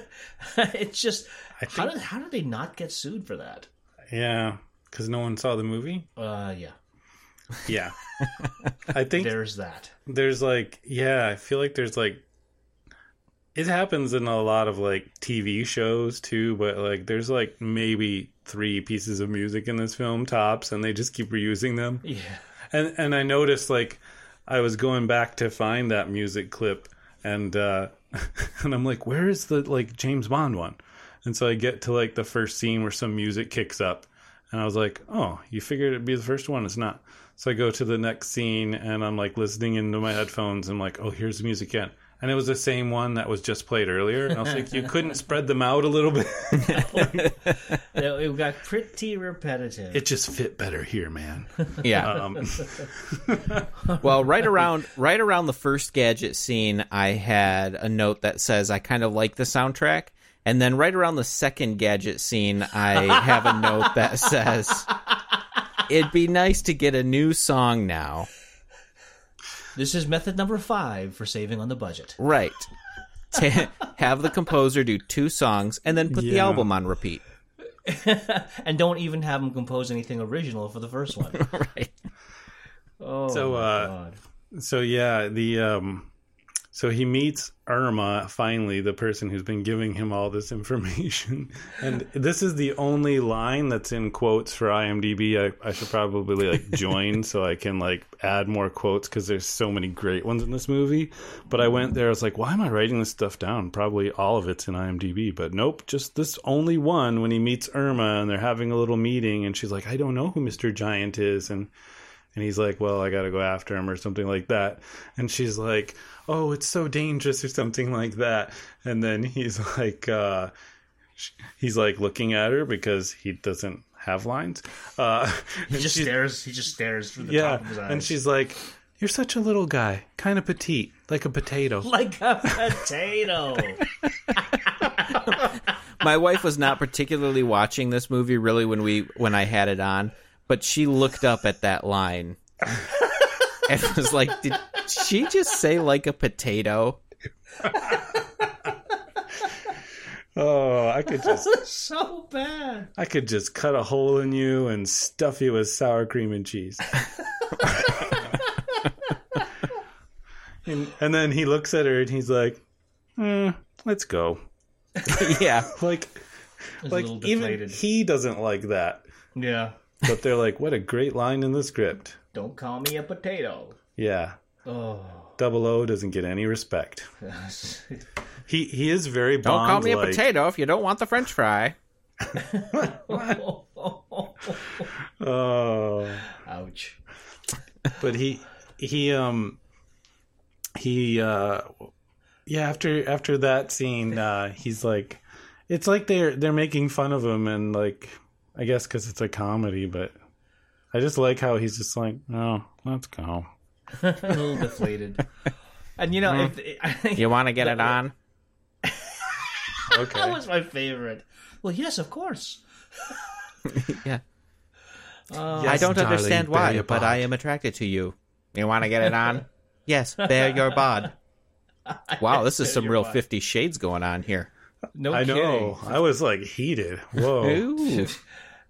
S7: it's just how did how did they not get sued for that?
S6: Yeah. because no one saw the movie.
S7: Uh, yeah.
S6: Yeah, I think
S7: There's that.
S6: there's like yeah i feel like there's like it happens in a lot of like tv shows too but like there's like maybe three pieces of music in this film tops and they just keep reusing them.
S7: Yeah.
S6: and and i noticed like i was going back to find that music clip and uh and i'm like where is the like james bond one? And so i get to like the first scene where some music kicks up and i was like oh you figured it'd be the first one. It's not. So i go to the next scene and i'm like listening into my headphones and I'm like oh here's the music again and it was the same one that was just played earlier and i was like you couldn't spread them out a little bit
S7: It it got pretty repetitive.
S6: it just fit better here man
S8: Yeah.
S6: um,
S8: well, right around right around the first gadget scene, I had a note that says I kind of like the soundtrack, and then right around the second gadget scene, I have a note that says it'd be nice to get a new song now.
S7: This is method number five for saving on the budget.
S8: Right. To have the composer do two songs and then put the album on repeat.
S7: And don't even have him compose anything original for the first one.
S8: Right.
S7: Oh,
S6: So,
S7: my
S6: uh,
S7: God.
S6: So yeah, the um so he meets Irma finally, the person who's been giving him all this information. And this is the only line that's in quotes for IMDb. I, I should probably like join so I can like add more quotes because there's so many great ones in this movie. But I went there, I was like, why am I writing this stuff down? Probably all of it's in IMDb. But nope, just this only one when he meets Irma and they're having a little meeting and she's like, I don't know who Mr. Giant is and and he's like, "Well, I got to go after him or something like that." And she's like, "Oh, it's so dangerous or something like that." And then he's like uh he's like looking at her because he doesn't have lines. Uh
S7: He just stares. He just stares through the
S6: Yeah,
S7: top of his eyes.
S6: and she's like, "You're such a little guy, kind of petite, like a potato."
S7: like a potato.
S8: My wife was not particularly watching this movie really when we when I had it on, but she looked up at that line and was like, "Did she just say like a potato?"
S6: Oh, I could just
S7: so bad.
S6: I could just cut a hole in you and stuff you with sour cream and cheese. and, and then he looks at her and he's like, "Hmm, "Let's go."
S8: yeah.
S6: Like, like even he doesn't like that.
S7: yeah.
S6: But they're like, "What a great line in the script."
S7: Don't call me a potato.
S6: Yeah,
S7: Oh.
S6: Double O doesn't get any respect. He he is very
S8: Don't call me a potato if you don't want the French fry.
S6: Oh.
S7: Ouch.
S6: but he he um he uh yeah after after that scene uh he's like it's like they're they're making fun of him and like i guess because it's a comedy but i just like how he's just like oh let's go
S7: a little deflated. And you know, if, I think
S8: You want to get it on?
S6: Okay.
S7: that was my favorite. Well, yes, of course.
S8: Yeah.
S7: Uh,
S8: I don't
S6: darling,
S8: understand why, but I am attracted to you. You want to get it on? yes, bear your bod. Wow, this is some real
S7: bod.
S8: Fifty Shades going on here.
S7: no
S6: i
S7: kidding.
S6: know i was like heated whoa
S8: Ooh.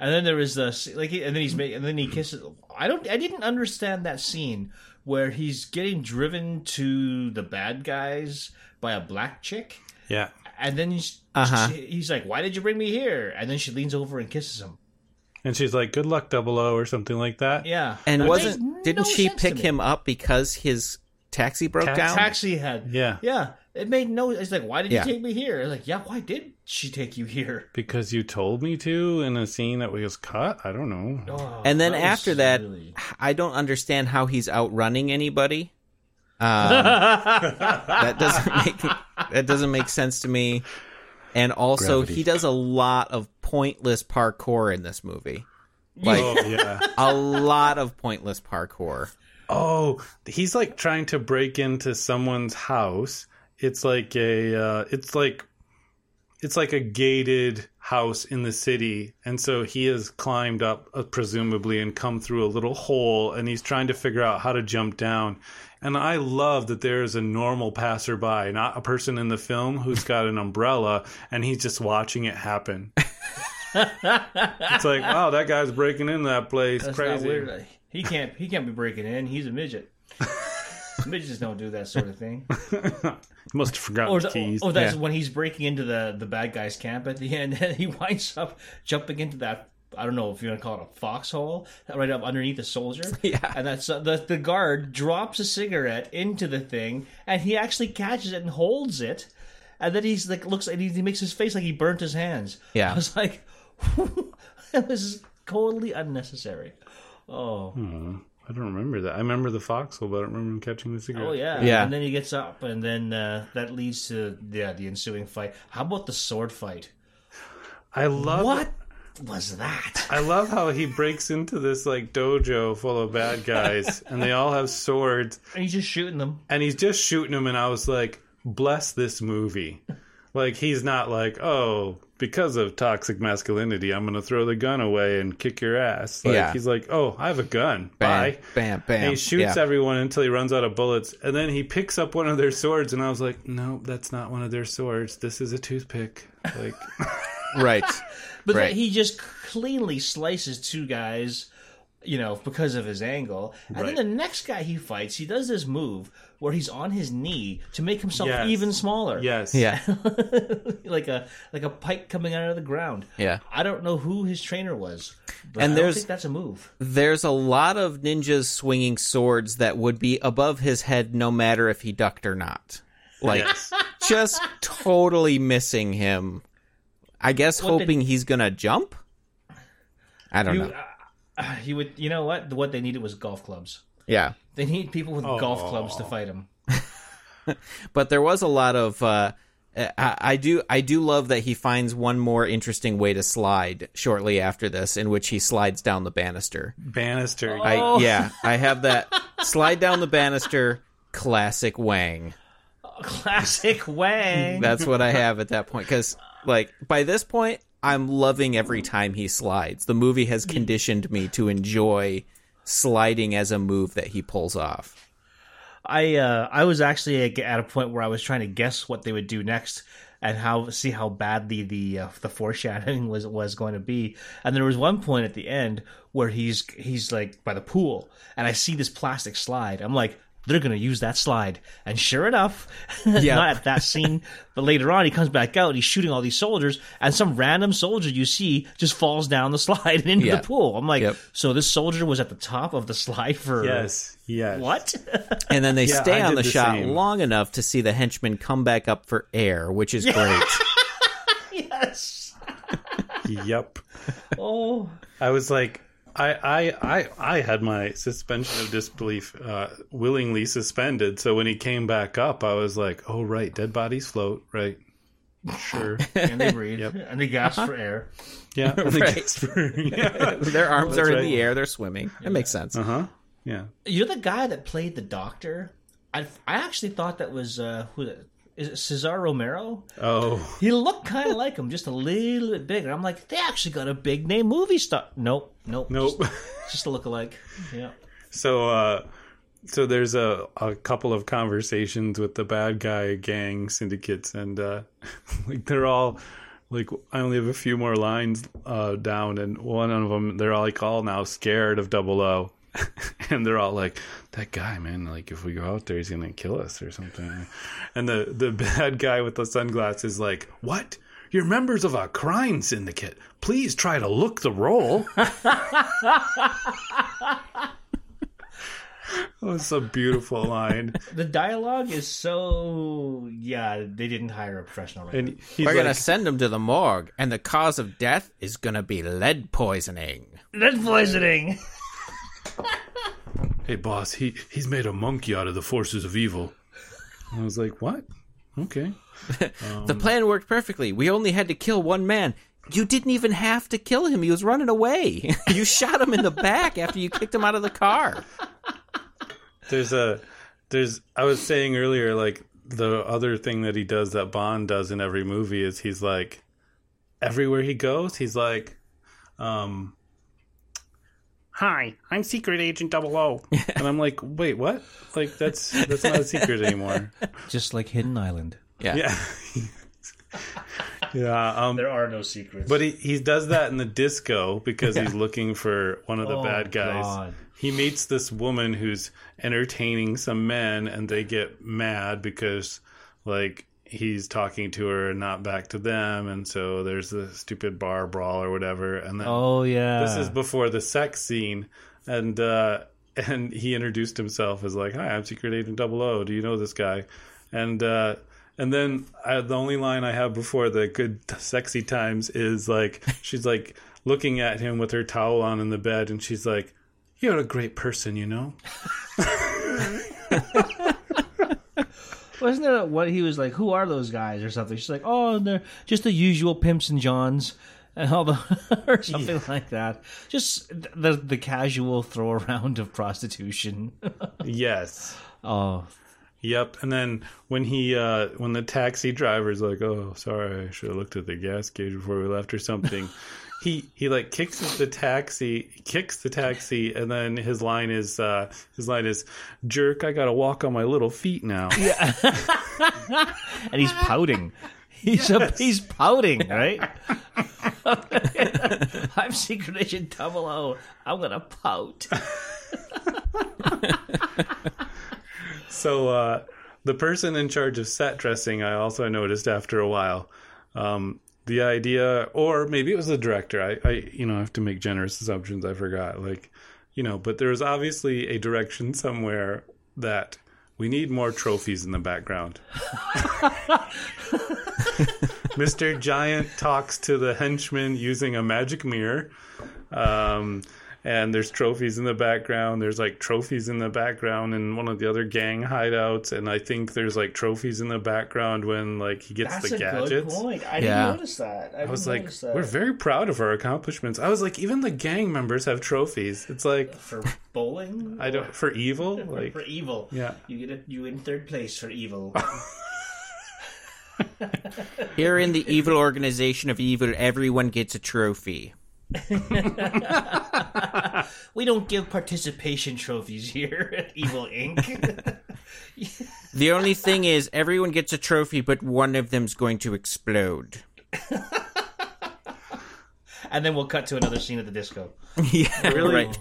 S7: And then there was the like, and then he's making, and then he kisses. I don't, I didn't understand that scene where he's getting driven to the bad guys by a black chick,
S6: yeah
S7: and then he's
S8: Uh-huh.
S7: she- he's like, "Why did you bring me here?" And then she leans over and kisses him.
S6: and she's like good luck double o or something like that
S7: Yeah,
S8: And
S7: That
S8: wasn't didn't
S7: no
S8: she pick him up because his taxi broke
S6: Taxi-
S8: down?
S7: Taxi had
S6: yeah
S7: yeah. It made no. It's like, why did
S8: Yeah.
S7: you take me here? Like, yeah, why did she take you here?
S6: because you told me to in a scene that was cut i don't know
S7: Oh,
S8: And then
S7: that
S8: after that,
S7: really-
S8: I don't understand how he's outrunning anybody. Um, that doesn't make that doesn't make sense to me. And also,
S6: Gravity.
S8: he does a lot of pointless parkour in this movie. Like
S6: oh yeah
S8: a lot of pointless parkour.
S6: Oh, he's like trying to break into someone's house. It's like a uh, it's like it's like a gated house in the city, and so he has climbed up, uh, presumably, and come through a little hole, and he's trying to figure out how to jump down. And I love that there is a normal passerby, not a person in the film who's got an umbrella, and he's just watching it happen. it's like, wow, that guy's breaking into that place.
S7: That's
S6: Crazy.
S7: He can't. He can't be breaking in. He's a midget. Midgets don't do that sort of thing.
S6: Must have forgotten
S7: Or,
S6: the keys.
S7: or that's
S8: Yeah.
S7: when he's breaking into the the bad guy's camp at the end, and he winds up jumping into that. I don't know if you want to call it a foxhole, right up underneath the soldier.
S8: Yeah.
S7: and that's uh, the the guard drops a cigarette into the thing, and he actually catches it and holds it, and then he's like looks and he, he makes his face like he burnt his hands.
S8: Yeah.
S7: I was like, this is totally unnecessary. Oh.
S6: I don't remember that. I remember the foxhole, but I don't remember him catching the cigarette.
S7: Oh yeah,
S8: Yeah.
S7: And then he gets up, and then uh, that leads to yeah the ensuing fight. How about the sword fight?
S6: I love
S7: What was that?
S6: I love how he breaks into this like dojo full of bad guys, and they all have swords,
S7: And he's just shooting them.
S6: and he's just shooting them. And I was like, bless this movie. Like he's not like, oh, because of toxic masculinity, I'm gonna throw the gun away and kick your ass. Like,
S8: Yeah.
S6: He's like, oh, I have a gun.
S8: Bam,
S6: Bye.
S8: bam, bam.
S6: And he shoots
S8: Yeah.
S6: everyone until he runs out of bullets, and then he picks up one of their swords, and I was like, no, that's not one of their swords. This is a toothpick. Like,
S8: right.
S7: But
S8: Right.
S7: he just cleanly slices two guys, you know, because of his angle. And
S6: Right.
S7: then the next guy he fights, he does this move where he's on his knee to make himself
S6: Yes.
S7: even smaller.
S6: yes,
S8: Yeah.
S7: like a like a pike coming out of the ground.
S8: Yeah.
S7: I don't know who his trainer was. But
S8: And
S7: I
S8: there's-
S7: don't think that's a move.
S8: There's a lot of ninjas swinging swords that would be above his head no matter if he ducked or not. Like,
S6: Yes.
S8: just totally missing him. I guess
S7: What the-
S8: hoping he's gonna jump. I don't
S7: You,
S8: know.
S7: uh, you would, you know what? What they needed was golf clubs.
S8: Yeah,
S7: They need people with golf clubs to fight him.
S8: but there was a lot of. Uh, I, I do. I do love that he finds one more interesting way to slide shortly after this, in which he slides down the banister.
S6: Bannister.
S8: I yeah, I have that slide down the banister. Classic Wang.
S7: Classic Wang.
S8: That's what I have at that point. Because, like, by this point, I'm loving every time he slides. The movie has conditioned me to enjoy sliding as a move that he pulls off.
S7: I uh, I was actually at a point where I was trying to guess what they would do next and how see how badly the uh, the foreshadowing was was going to be. And there was one point at the end where he's he's like by the pool, and I see this plastic slide. I'm like. They're gonna use that slide, and sure enough, not at that scene, but later on, he comes back out. He's shooting all these soldiers, and some random soldier you see just falls down the slide and into
S8: Yeah.
S7: the pool. I'm like,
S8: Yep.
S7: so this soldier was at the top of the slide for
S6: Yes, yes.
S7: what?
S8: And then they
S6: Yeah,
S8: stay
S6: I
S8: on the,
S6: the
S8: shot
S6: same.
S8: long enough to see the henchman come back up for air, which is great.
S7: yes.
S6: Yep.
S7: Oh,
S6: I was like, I, I, I, I had my suspension of disbelief uh, willingly suspended. So when he came back up, I was like, oh right, dead bodies float, right? Sure.
S7: and they breathe, and they gasp for air.
S6: Yeah. I think
S8: Right.
S6: it's pretty- yeah.
S8: Their arms
S6: That's
S8: are in
S6: right.
S8: the air, they're swimming. It makes sense.
S6: Uh huh. Yeah.
S7: You're the guy that played the doctor. I, I actually thought that was uh, who the- is it Cesar Romero?
S6: Oh.
S7: He looked kind of like him, just a little bit bigger. I'm like, they actually got a big name movie star. Nope, nope,
S6: Nope.
S7: just, just a lookalike. Yeah.
S6: So, uh, so there's a, a couple of conversations with the bad guy gang syndicates, and uh, like they're all like, I only have a few more lines uh, down, and one of them they're all like all now scared of Double O, and they're all like, that guy, man, like if we go out there, he's gonna kill us or something. And the the bad guy with the sunglasses is like, what? You're members of a crime syndicate. Please try to look the role. That's a beautiful line.
S7: The dialogue is so yeah. They didn't hire a professional. Right?
S6: And he's
S8: We're
S6: like,
S8: gonna send him to the morgue, and the cause of death is gonna be lead poisoning.
S7: Lead poisoning.
S6: "Hey, boss, he he's made a monkey out of the forces of evil." I was like, "What? Okay."
S8: The plan worked perfectly. We only had to kill one man. You didn't even have to kill him. He was running away. you shot him in the back after you kicked him out of the car.
S6: There's a there's I was saying earlier like the other thing that he does that Bond does in every movie is he's like everywhere he goes, he's like um Hi, I'm Secret Agent Double O. and I'm like, wait, what? Like that's that's not a secret anymore.
S7: Just like Hidden Island.
S8: Yeah.
S6: Yeah. Yeah, um,
S7: There are no secrets.
S6: but he, he does that in the disco because he's looking for one of the
S7: Oh,
S6: bad guys.
S7: God.
S6: He meets this woman who's entertaining some men, and they get mad because, like, he's talking to her and not back to them, and so there's the stupid bar brawl or whatever. And then
S7: oh yeah,
S6: this is before the sex scene, and uh, and he introduced himself as like, "Hi, I'm Secret Agent Double O. Do you know this guy?" And uh, and then I, the only line I have before the good sexy times is like, she's like looking at him with her towel on in the bed, and she's like, "You're a great person, you know."
S7: Wasn't there what he was like? Who are those guys or something? She's like, oh, they're just the usual pimps and johns and all the or something like that. Just the the casual throw around of prostitution.
S6: yes.
S7: oh,
S6: Yep. And then when he uh when the taxi driver's like, "Oh, sorry, I should have looked at the gas gauge before we left or something." He he like kicks the taxi, kicks the taxi, and then his line is uh his line is, "Jerk, I got to walk on my little feet now."
S7: yeah and he's pouting. He's a, he's pouting, right? I'm Secret Agent Double O. I'm gonna pout.
S6: So uh the person in charge of set dressing, I also noticed after a while, um the idea or maybe it was the director. I, I you know, I have to make generous assumptions, I forgot. Like, you know, but there was obviously a direction somewhere that we need more trophies in the background. Mr. Giant talks to the henchman using a magic mirror. Um, and there's trophies in the background. There's like trophies in the background in one of the other gang hideouts. And I think there's like trophies in the background when like he gets
S7: That's
S6: the
S7: a
S6: gadgets.
S7: good point. I
S8: Yeah.
S7: didn't notice that. I,
S6: I was
S7: didn't
S6: like,
S7: notice that.
S6: we're very proud of our accomplishments. I was like, even the gang members have trophies. It's like
S7: for bowling.
S6: I don't for evil.
S7: for,
S6: Like
S7: for evil.
S6: Yeah.
S7: you get it. You in third place for evil.
S8: Here in the evil organization of evil, everyone gets a trophy.
S7: we don't give participation trophies here at Evil Inc.
S8: The only thing is, everyone gets a trophy, but one of them's going to explode.
S7: and then we'll cut to another scene at the disco.
S8: yeah,
S6: Really?
S8: right.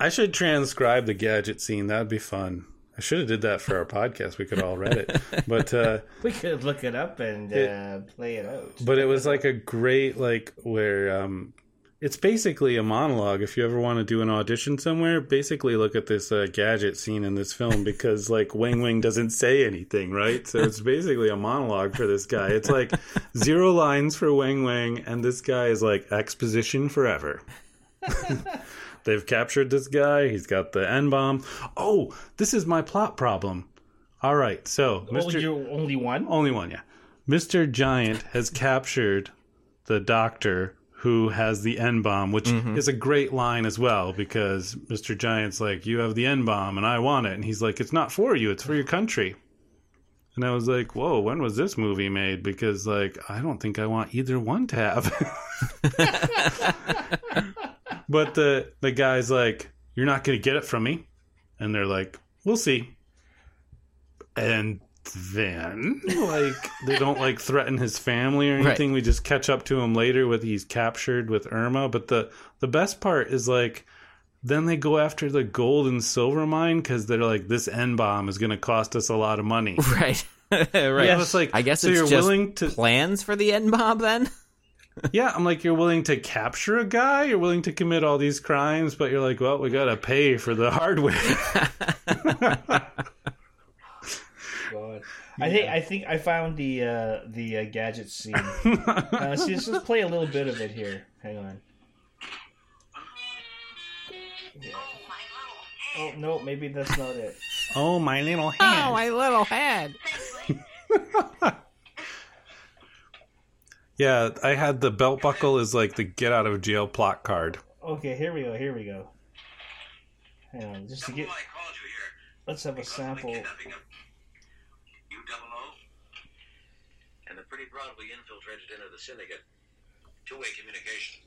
S6: I should transcribe the gadget scene. That'd be fun. I should have did that for our podcast. We could all read it, but uh,
S7: We could look it up and uh, play it out.
S6: but it was like a great like where um, it's basically a monologue. If you ever want to do an audition somewhere, basically look at this uh, gadget scene in this film because like Wang Wing doesn't say anything, right? So it's basically a monologue for this guy. It's like zero lines for Wang Wang, and this guy is like exposition forever. They've captured this guy. He's got the N bomb. Oh, this is my plot problem. All right, so Mr.
S7: you're only one?
S6: Only one, yeah. Mr. Giant has captured the doctor who has the N bomb, which mm-hmm. is a great line as well because Mr. Giant's like, You have the N bomb and I want it. And he's like, It's not for you, it's for your country. And I was like, Whoa, when was this movie made? Because, like, I don't think I want either one to have. but the, the guy's like, You're not going to get it from me. And they're like, We'll see and then like they don't like threaten his family or
S8: Right.
S6: anything we just catch up to him later with he's captured with irma but the the best part is like then they go after the gold and silver mine because they're like this n bomb is going to cost us a lot of money
S8: right. right.
S6: yeah, it's like
S8: I guess
S6: so
S8: it's
S6: you're
S8: just
S6: willing to
S8: plans for the N bomb then.
S6: yeah i'm like you're willing to capture a guy you're willing to commit all these crimes but you're like well we gotta pay for the hardware
S7: God. I think I think I found the uh, the uh, gadget scene. uh, see, let's just play a little bit of it here. Hang on. Yeah. Oh no, maybe that's not it.
S6: oh my little hand Oh
S8: my little head.
S6: yeah i had the belt buckle is like the get out of jail plot card
S7: Okay, here we go. Here we go. Hang on, just to get.
S1: I called you here.
S7: Let's have a
S1: because of
S7: sample.
S1: kidnapping of You double O. And the pretty broadly infiltrated into the syndicate. Two-way communication.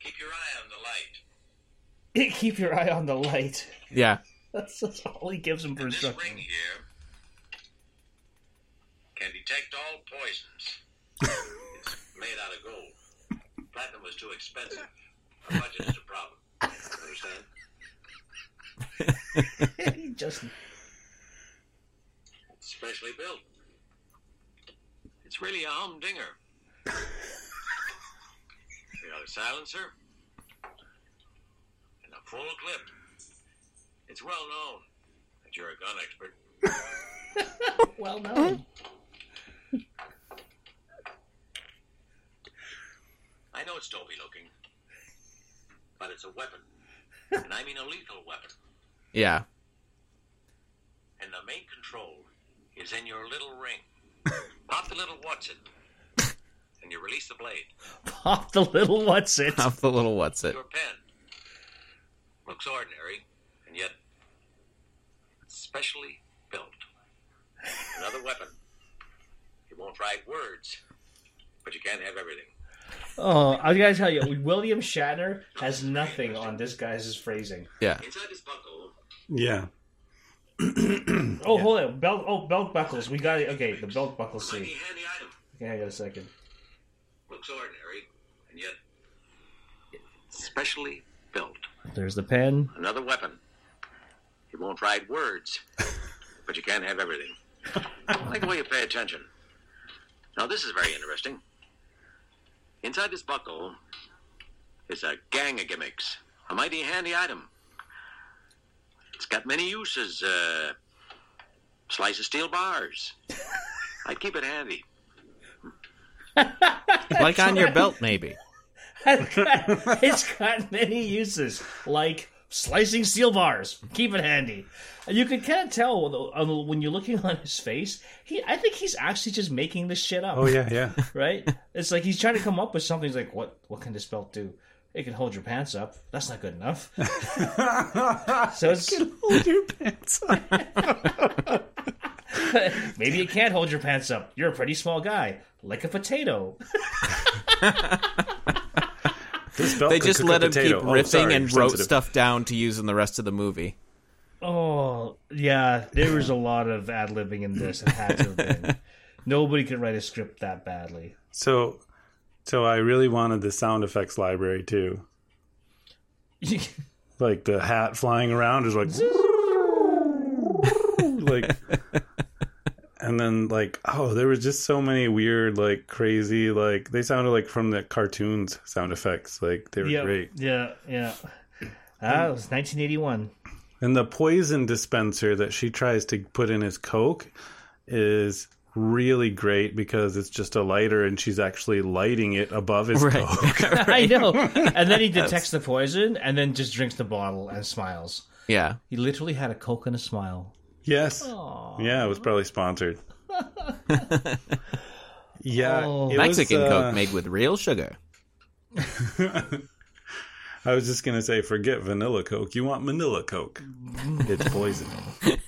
S1: Keep your eye on the light.
S7: Keep your eye on the light.
S8: Yeah.
S7: That's, that's all he gives him for
S1: And this ring here can detect all poisons. it's made out of gold. Platinum was too expensive. Our budget is a problem. Understand?
S7: He just
S1: It's specially built. It's really a humdinger. You got a silencer and a full clip. It's well known that you're a gun expert.
S7: well known.
S1: I know it's dopey looking, but it's a weapon. and I mean a lethal weapon.
S8: Yeah.
S1: And the main control is in your little ring. Pop the little what's it, and you release the blade.
S7: Pop the little what's it.
S8: Off the little what's it.
S1: Your pen looks ordinary, and yet specially built. Another weapon. You won't write words, but you can't have everything.
S7: Oh, I gotta tell you, William Shatner has nothing on this guy's phrasing.
S8: Yeah.
S1: Inside this buckle,
S6: Yeah.
S7: Oh, hold on, belt. Oh, belt buckles. We got it. Okay, the belt buckles.
S1: mighty
S7: See,
S1: item.
S7: okay, I got a second.
S1: Looks ordinary, and yet specially built.
S7: There's the pen.
S1: Another weapon. It won't write words, but you can't have everything. I like the way you pay attention. Now, this is very interesting. Inside this buckle is a gang of gimmicks, a mighty handy item. It's got many uses. Uh, slice of steel bars. I'd keep it handy.
S8: Like on your belt, maybe.
S7: it's got many uses, like slicing steel bars. Keep it handy. And you can kind of tell when you're looking on his face. He, I think he's actually just making this shit up.
S6: Oh yeah, yeah.
S7: right? It's like he's trying to come up with something. He's like, what? What can this belt do? It can hold your pants up. That's not good enough. so it's
S6: Hold your pants on.
S7: maybe it can't hold your pants up. You're a pretty small guy, like a potato.
S6: This belt
S8: They just let him
S6: potato.
S8: keep
S6: Oh,
S8: riffing
S6: sorry,
S8: and wrote
S6: sensitive.
S8: stuff down to use in the rest of the movie.
S7: Oh yeah, there was a lot of ad libbing in this. It had to have been. Nobody could write a script that badly.
S6: So, so I really wanted the sound effects library too. Like the hat flying around is like, like, and then like, oh, there was just so many weird, like, crazy, like they sounded like from the cartoons sound effects. Like they were
S7: yeah,
S6: great.
S7: yeah, yeah. Ah, it was 1981.
S6: And the poison dispenser that she tries to put in his coke is really great because it's just a lighter and she's actually lighting it above his
S8: Right.
S6: coke.
S7: I know. And then he detects the poison, and then just drinks the bottle and smiles.
S8: Yeah.
S7: He literally had a coke and a smile.
S6: yes. Yeah, it was probably sponsored. yeah.
S7: Oh.
S8: Mexican
S6: was, uh,
S8: Coke made with real sugar.
S6: I was just gonna say, forget vanilla Coke. You want Manila Coke? It's poison.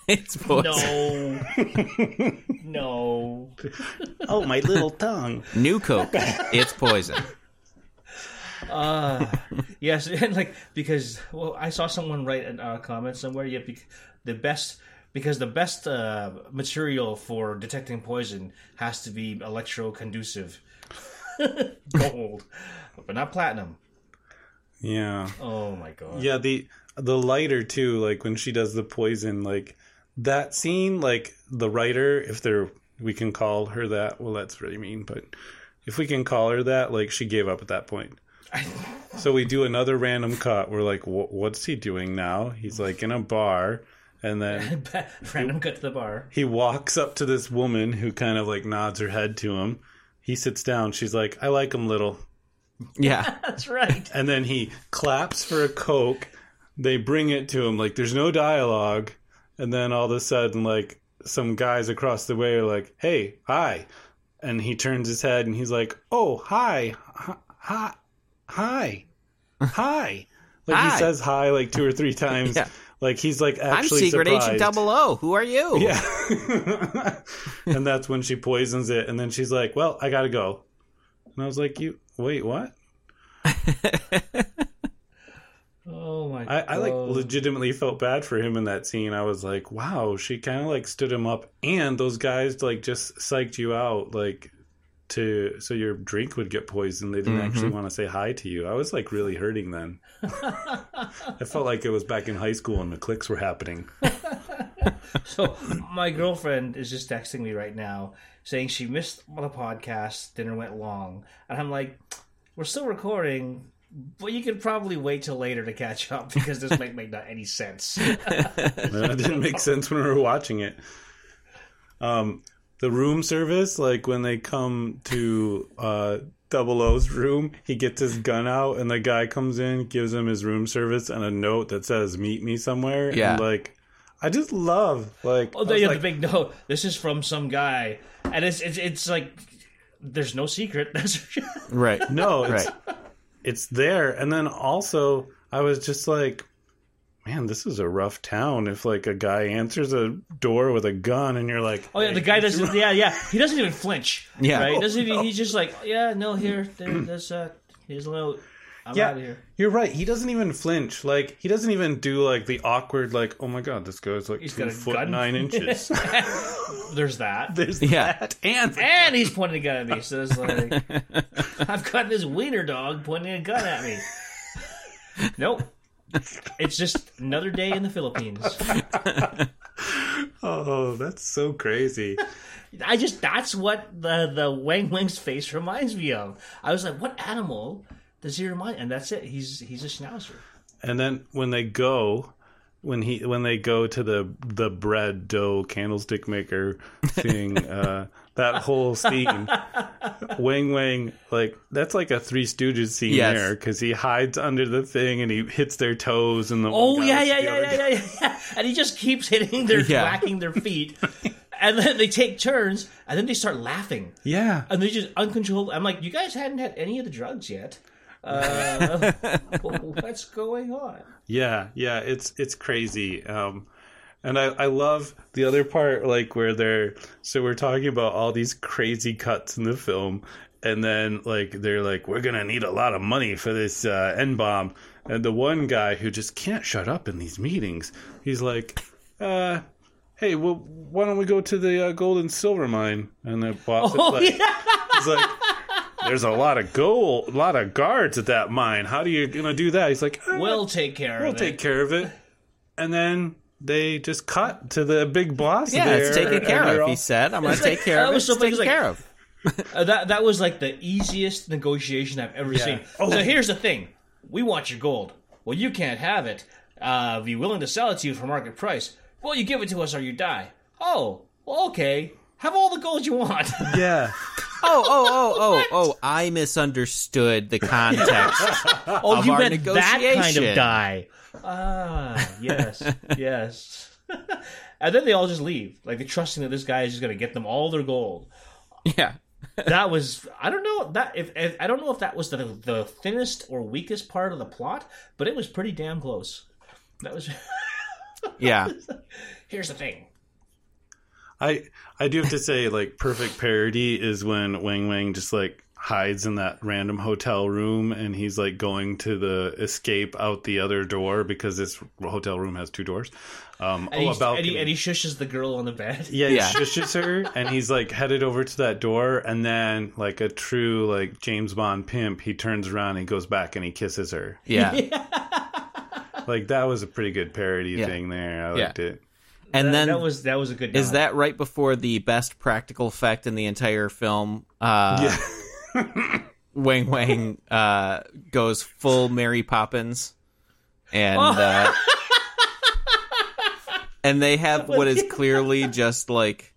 S8: it's poison.
S7: No. no.
S6: oh, my little tongue.
S8: New Coke. It's poison.
S7: Uh, yes, and like because well, I saw someone write a uh, comment somewhere. Yeah, bec- the best because the best uh, material for detecting poison has to be electroconducive gold, but not platinum.
S6: Yeah.
S7: Oh my god!
S6: Yeah, the the lighter too, like when she does the poison, like that scene, like the writer, if they're we can call her that, well that's really mean, but if we can call her that, like she gave up at that point. so we do another random cut. We're like, what's he doing now? He's like in a bar, and then
S7: Random cut to the bar.
S6: he walks up to this woman who kind of like nods her head to him. He sits down. She's like, I like him little.
S8: Yeah.
S7: That's right.
S6: and then he claps for a coke. They bring it to him like there's no dialogue, and then all of a sudden, like some guys across the way are like, "Hey, hi," and he turns his head and he's like, "Oh, hi, hi, hi, hi." hi." Like
S8: Hi.
S6: he says hi like two or three times.
S8: Yeah.
S6: Like he's like actually I'm
S8: Secret
S6: surprised.
S8: Agent Double O. Who are you?
S6: Yeah. and that's when she poisons it. And then she's like, well, I got to go. And I was like, you, wait, what?
S7: Oh my
S6: I, I like legitimately felt bad for him in that scene. I was like, wow, she kind of like stood him up, and those guys like just psyched you out, like to so your drink would get poisoned. They didn't actually mm-hmm. want to say hi to you. I was like really hurting then. I felt like it was back in high school and the clicks were happening.
S7: So my girlfriend is just texting me right now saying she missed the podcast. Dinner went long, and I'm like, "We're still recording, but you could probably wait till later to catch up because this might make not any sense."
S6: it didn't make sense when we were watching it. Um, the room service, like when they come to uh, Double O's room, he gets his gun out, and the guy comes in, gives him his room service and a note that says "Meet me somewhere."
S8: Yeah.
S6: and, like I just love like.
S7: Oh,
S6: I
S7: they
S6: was
S7: have
S6: like,
S7: the big note. This is from some guy, and it's it's, it's like there's no secret. That's.
S8: Right.
S6: no, it's
S8: Right.
S6: it's there, and then also I was just like. Man, this is a rough town. If like a guy answers a door with a gun, and you're like,
S7: Oh yeah, the guy doesn't. Yeah, yeah, he doesn't even flinch.
S8: Yeah.
S7: right? Doesn't even, he's just like, yeah, no, here, there, there's uh, here's a note. I'm
S6: Yeah,
S7: out of here.
S6: you're right. He doesn't even flinch. Like he doesn't even do like the awkward, like, oh my god, this guy's like
S7: He's
S6: two
S7: got
S6: foot
S7: gun.
S6: nine inches.
S7: There's that.
S6: There's
S8: Yeah.
S6: that, and
S7: and he's pointing a gun at me. So it's like, I've got this wiener dog pointing a gun at me. Nope. It's just another day in the Philippines.
S6: oh, that's so crazy.
S7: I just that's what the the Wang Wang's face reminds me of. I was like, what animal does he remind? And that's it. He's he's a schnauzer.
S6: And then when they go, when he when they go to the the bread dough candlestick maker thing, uh, that whole scene, Wang Wang, like that's like a Three Stooges scene
S8: Yes.
S6: there because he hides under the thing and he hits their toes and the
S7: Oh
S6: one
S7: yeah, yeah, yeah, yeah, yeah, yeah, yeah. And he just keeps hitting their
S8: Yeah.
S7: whacking their feet. And then they take turns, and then they start laughing,
S6: Yeah,
S7: and they just uncontrollable. I'm like, you guys hadn't had any of the drugs yet. Uh, what's going on?
S6: Yeah, yeah, it's it's crazy. Um and I, I love the other part, like where they're so we're talking about all these crazy cuts in the film, and then like they're like, We're gonna need a lot of money for this uh N bomb. And the one guy who just can't shut up in these meetings, he's like, uh Hey, well, why don't we go to the uh, gold and silver mine? And the boss is
S7: Oh
S6: like,
S7: yeah,
S6: he's like, "There's a lot of gold, a lot of guards at that mine. How do you gonna do that?" He's like, "Uh,
S7: we'll take care
S6: we'll
S7: of it.
S6: We'll take care of it. And then they just cut to the big boss.
S8: Yeah,
S6: there,
S8: it's taken
S6: and
S8: care of.
S6: all-
S8: He said, "I'm going to
S7: like-
S8: take care of it.
S7: was so
S8: It's taken
S7: like-
S8: care of."
S7: Uh, that that was like the easiest negotiation I've ever seen.
S6: Oh.
S7: So here's the thing: we want your gold. Well, you can't have it. Uh, be willing to sell it to you for market price. Well, you give it to us or you die. Oh, well, okay. Have all the gold you want.
S6: Yeah,
S8: Oh, oh, oh, oh, oh! I misunderstood the context.
S7: oh, you meant that kind of die. Ah, yes, yes. and then they all just leave, like they're trusting that this guy is just going to get them all their gold.
S8: yeah,
S7: that was I don't know that if, if I don't know if that was the the thinnest or weakest part of the plot, but it was pretty damn close. That was
S8: yeah.
S7: here's the thing.
S6: I I do have to say, like, perfect parody is when Wang Wang just like hides in that random hotel room and he's like going to the escape out the other door because this hotel room has two doors. Um,
S7: And,
S6: oh,
S7: he's-
S6: about
S7: and, he, and he shushes the girl on the bed.
S6: Yeah, he
S8: Yeah.
S6: shushes her, and he's like headed over to that door, and then like a true like James Bond pimp, he turns around, and he goes back, and he kisses her.
S8: Yeah.
S6: Like that was a pretty good parody
S8: Yeah.
S6: thing there. I
S8: Yeah.
S6: liked it.
S8: And
S7: That,
S8: then
S7: that was that was a good.
S8: is that right before the best practical effect in the entire film? Uh, Wang Wang uh, goes full Mary Poppins, and uh, and they have what is clearly just like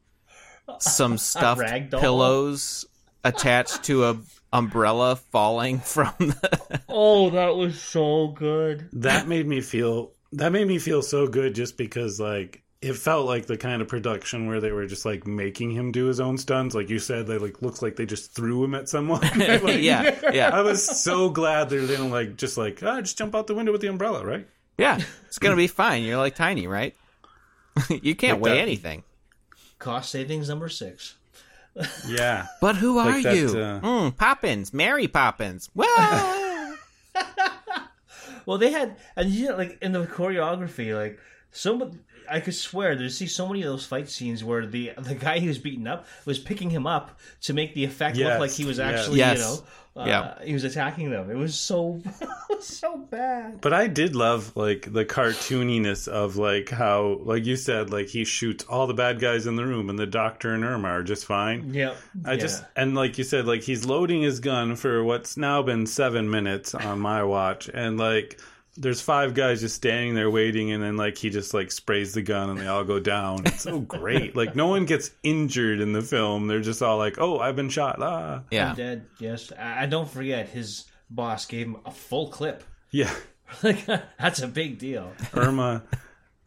S8: some stuffed
S7: rag doll?
S8: pillows attached to a umbrella falling from the
S7: Oh, that was so good.
S6: That made me feel. That made me feel so good, just because like it felt like the kind of production where they were just like making him do his own stunts. Like you said, they like looks like they just threw him at someone. Like,
S8: yeah yeah
S6: I was so glad they didn't like just like ah, just jump out the window with the umbrella, right?
S8: yeah it's gonna be fine. You're like tiny, right? you can't
S6: Like
S8: weigh
S6: that.
S8: anything.
S7: Cost savings number six.
S6: Yeah.
S8: But who are
S6: Like that,
S8: you?
S6: uh,
S8: Mm, Poppins, Mary Poppins. Well,
S7: Well, they had, and you know, like in the choreography, like some, I could swear there's see so many of those fight scenes where the the guy he was beaten up was picking him up to make the effect
S6: Yes,
S7: look like he was actually,
S8: Yes.
S7: you know, uh,
S8: Yeah.
S7: he was attacking them. It was so, it was so bad.
S6: But I did love like the cartooniness of like how like you said like he shoots all the bad guys in the room and the doctor and Irma are just fine.
S7: Yeah,
S6: I just and like you said like he's loading his gun for what's now been 7 minutes on my watch and like there's five guys just standing there waiting and then like he just like sprays the gun and they all go down. It's so great. Like no one gets injured in the film. They're just all like, "Oh, I've been shot." Ah.
S8: Yeah.
S7: I'm dead. Yes, I I don't forget his boss gave him a full clip.
S6: Yeah.
S7: Like that's a big deal.
S6: Irma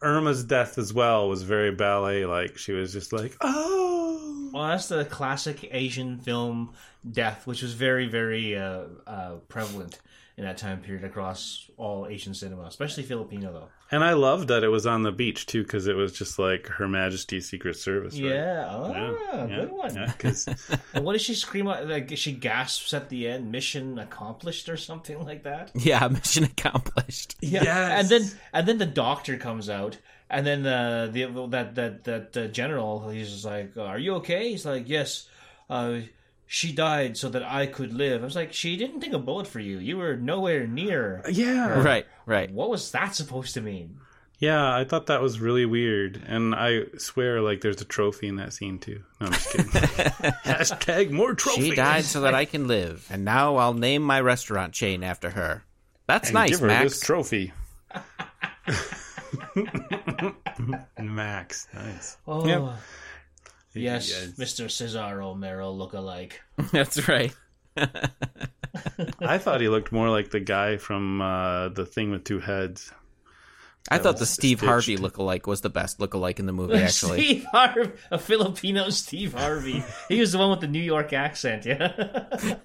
S6: Irma's death as well was very ballet like. She was just like, "Oh."
S7: Well, that's the classic Asian film death, which was very, very uh, uh, prevalent in that time period across all Asian cinema, especially Filipino, though.
S6: And I loved that it was on the beach too, because it was just like Her Majesty's Secret Service. Right?
S7: Yeah, ah, good one.
S6: Yeah, 'cause-
S7: And what does she scream out? Like she gasps at the end, "Mission accomplished" or something like that.
S8: Yeah, mission accomplished.
S7: Yeah,
S6: Yes.
S7: and then and then the doctor comes out, and then the the that that that the general he's just like, "Are you okay?" He's like, "Yes." Uh, she died so that I could live. I was like, she didn't take a bullet for you. You were nowhere near.
S6: Uh, yeah,
S8: Right, right.
S7: What was that supposed to mean?
S6: yeah. I thought that was really weird, and I swear, like, there's a trophy in that scene too. No, I'm just kidding. Hashtag more trophies.
S8: She died so that I can live, and now I'll name my restaurant chain after her. That's
S6: And
S8: nice,
S6: give her
S8: Max.
S6: this trophy. Max, nice.
S7: Oh,
S6: Yep.
S7: Yes,
S6: Yes.
S7: Mr. Cesar Romero look-alike.
S8: That's right.
S6: I thought he looked more like the guy from uh, the thing with two heads.
S8: I thought the Steve
S6: stitched.
S8: Harvey lookalike was the best look-alike in the movie. Actually,
S7: Steve Harvey, a Filipino Steve Harvey. he was the one with the New York accent, yeah.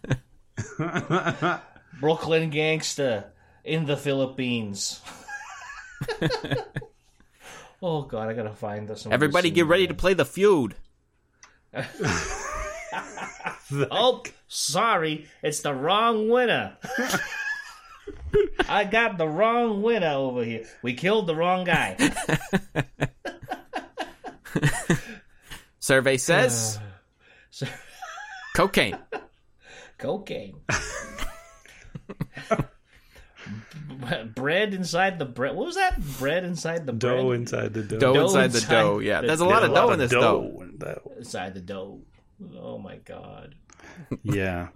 S7: Brooklyn gangster in the Philippines. oh God, I gotta find this.
S8: everybody get ready to play the feud.
S7: Oh, sorry, it's the wrong winner. I got the wrong winner over here. We killed the wrong guy.
S8: Survey says
S7: So-
S8: cocaine.
S7: cocaine. Bread inside the bread. What was that? Bread inside the bread.
S6: Dough inside the dough.
S8: Dough,
S7: Dough
S8: inside the dough. Yeah,
S7: the
S8: there's a lot
S6: There's
S8: of dough in this dough.
S6: in that.
S7: inside the dough. Oh my god.
S6: Yeah.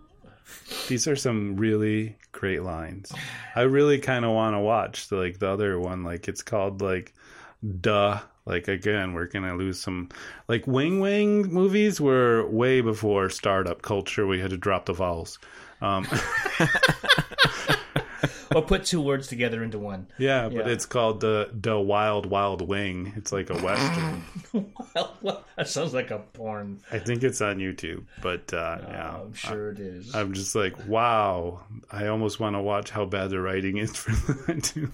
S6: These are some really great lines. I really kind of want to watch the, like the other one. Like it's called like Duh. Like again, we're gonna lose some like Wing Wing movies were way before startup culture. We had to drop the vowels. Um,
S7: Or put two words together into one.
S6: yeah, but
S7: Yeah.
S6: it's called the the Wild Wild Wing. It's like a western.
S7: That sounds like a porn.
S6: I think it's on YouTube, but uh, yeah,
S7: I'm sure it is.
S6: I'm just like, wow. I almost want to watch how bad the writing is for that too.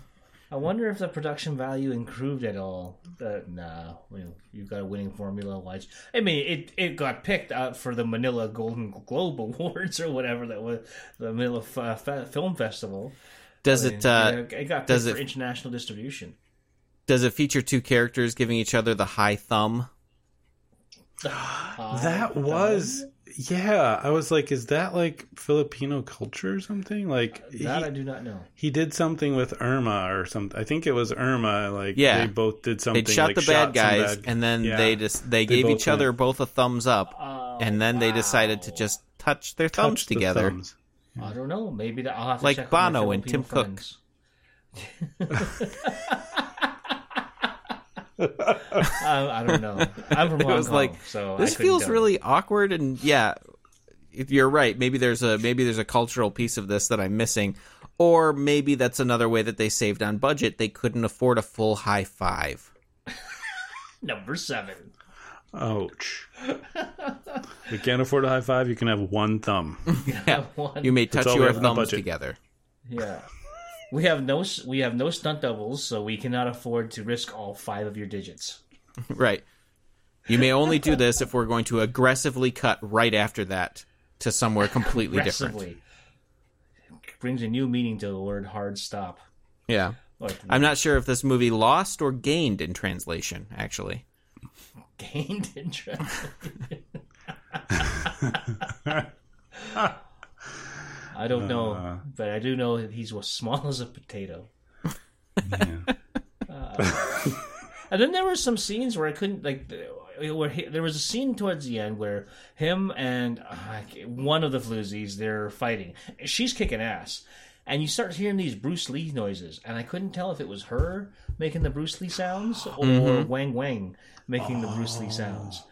S7: I wonder if the production value improved at all. Uh, nah, well, you've got a winning formula. Wise. I mean, it it got picked out for the Manila Golden Globe Awards or whatever that was the Manila F- Fe- Film Festival.
S8: Does
S7: I mean,
S8: it uh,
S7: yeah, it got picked
S8: does
S7: for international distribution.
S8: does it feature two characters giving each other the high thumb?
S6: That was yeah. I was like, is that like Filipino culture or something? Like
S7: That
S6: he,
S7: I do not know.
S6: he did something with Irma or something. I think it was Irma. Like
S8: Yeah.
S6: they both did something.
S8: They shot
S6: like,
S8: the bad
S6: some
S8: guys,
S6: bad-
S8: and then
S6: Yeah.
S8: they just they,
S6: They
S8: gave
S6: both
S8: each other
S6: went-
S8: both a thumbs up, and then they decided to just touch their thumbs
S6: touched the
S8: together.
S6: thumbs.
S7: I don't know. Maybe that, I'll have to
S8: Like
S7: check with my
S8: Bono and
S7: Filipino
S8: Tim Cook.
S7: I, I don't know. I'm from
S8: It
S7: Hong
S8: was
S7: Kong,
S8: like
S7: so
S8: this
S7: I
S8: feels
S7: tell.
S8: really awkward, and yeah, if you're right. Maybe there's a maybe there's a cultural piece of this that I'm missing, or maybe that's another way that they saved on budget. They couldn't afford a full high five.
S7: number seven.
S6: Ouch. we can't afford a high five. You can have one thumb.
S8: Yeah,
S7: One.
S8: you may touch
S6: all we
S8: your
S6: have in the
S8: thumbs
S6: budget.
S8: together.
S7: Yeah. We have no we have no stunt doubles, so we cannot afford to risk all five of your digits.
S8: Right. You may only do this if we're going to aggressively cut right after that to somewhere completely different.
S7: Aggressively. Brings a new meaning to the word hard stop.
S8: Yeah.
S7: What,
S8: I'm not sure if this movie lost or gained in translation, actually.
S7: Gained interest. I don't know, but I do know that he's as small as a potato. Uh, and then there were some scenes where I couldn't like. Where he, there was a scene towards the end where him and uh, one of the floozies they're fighting. She's kicking ass, and you start hearing these Bruce Lee noises, and I couldn't tell if it was her making the Bruce Lee sounds or Wang Wang making the Bruce Lee sounds.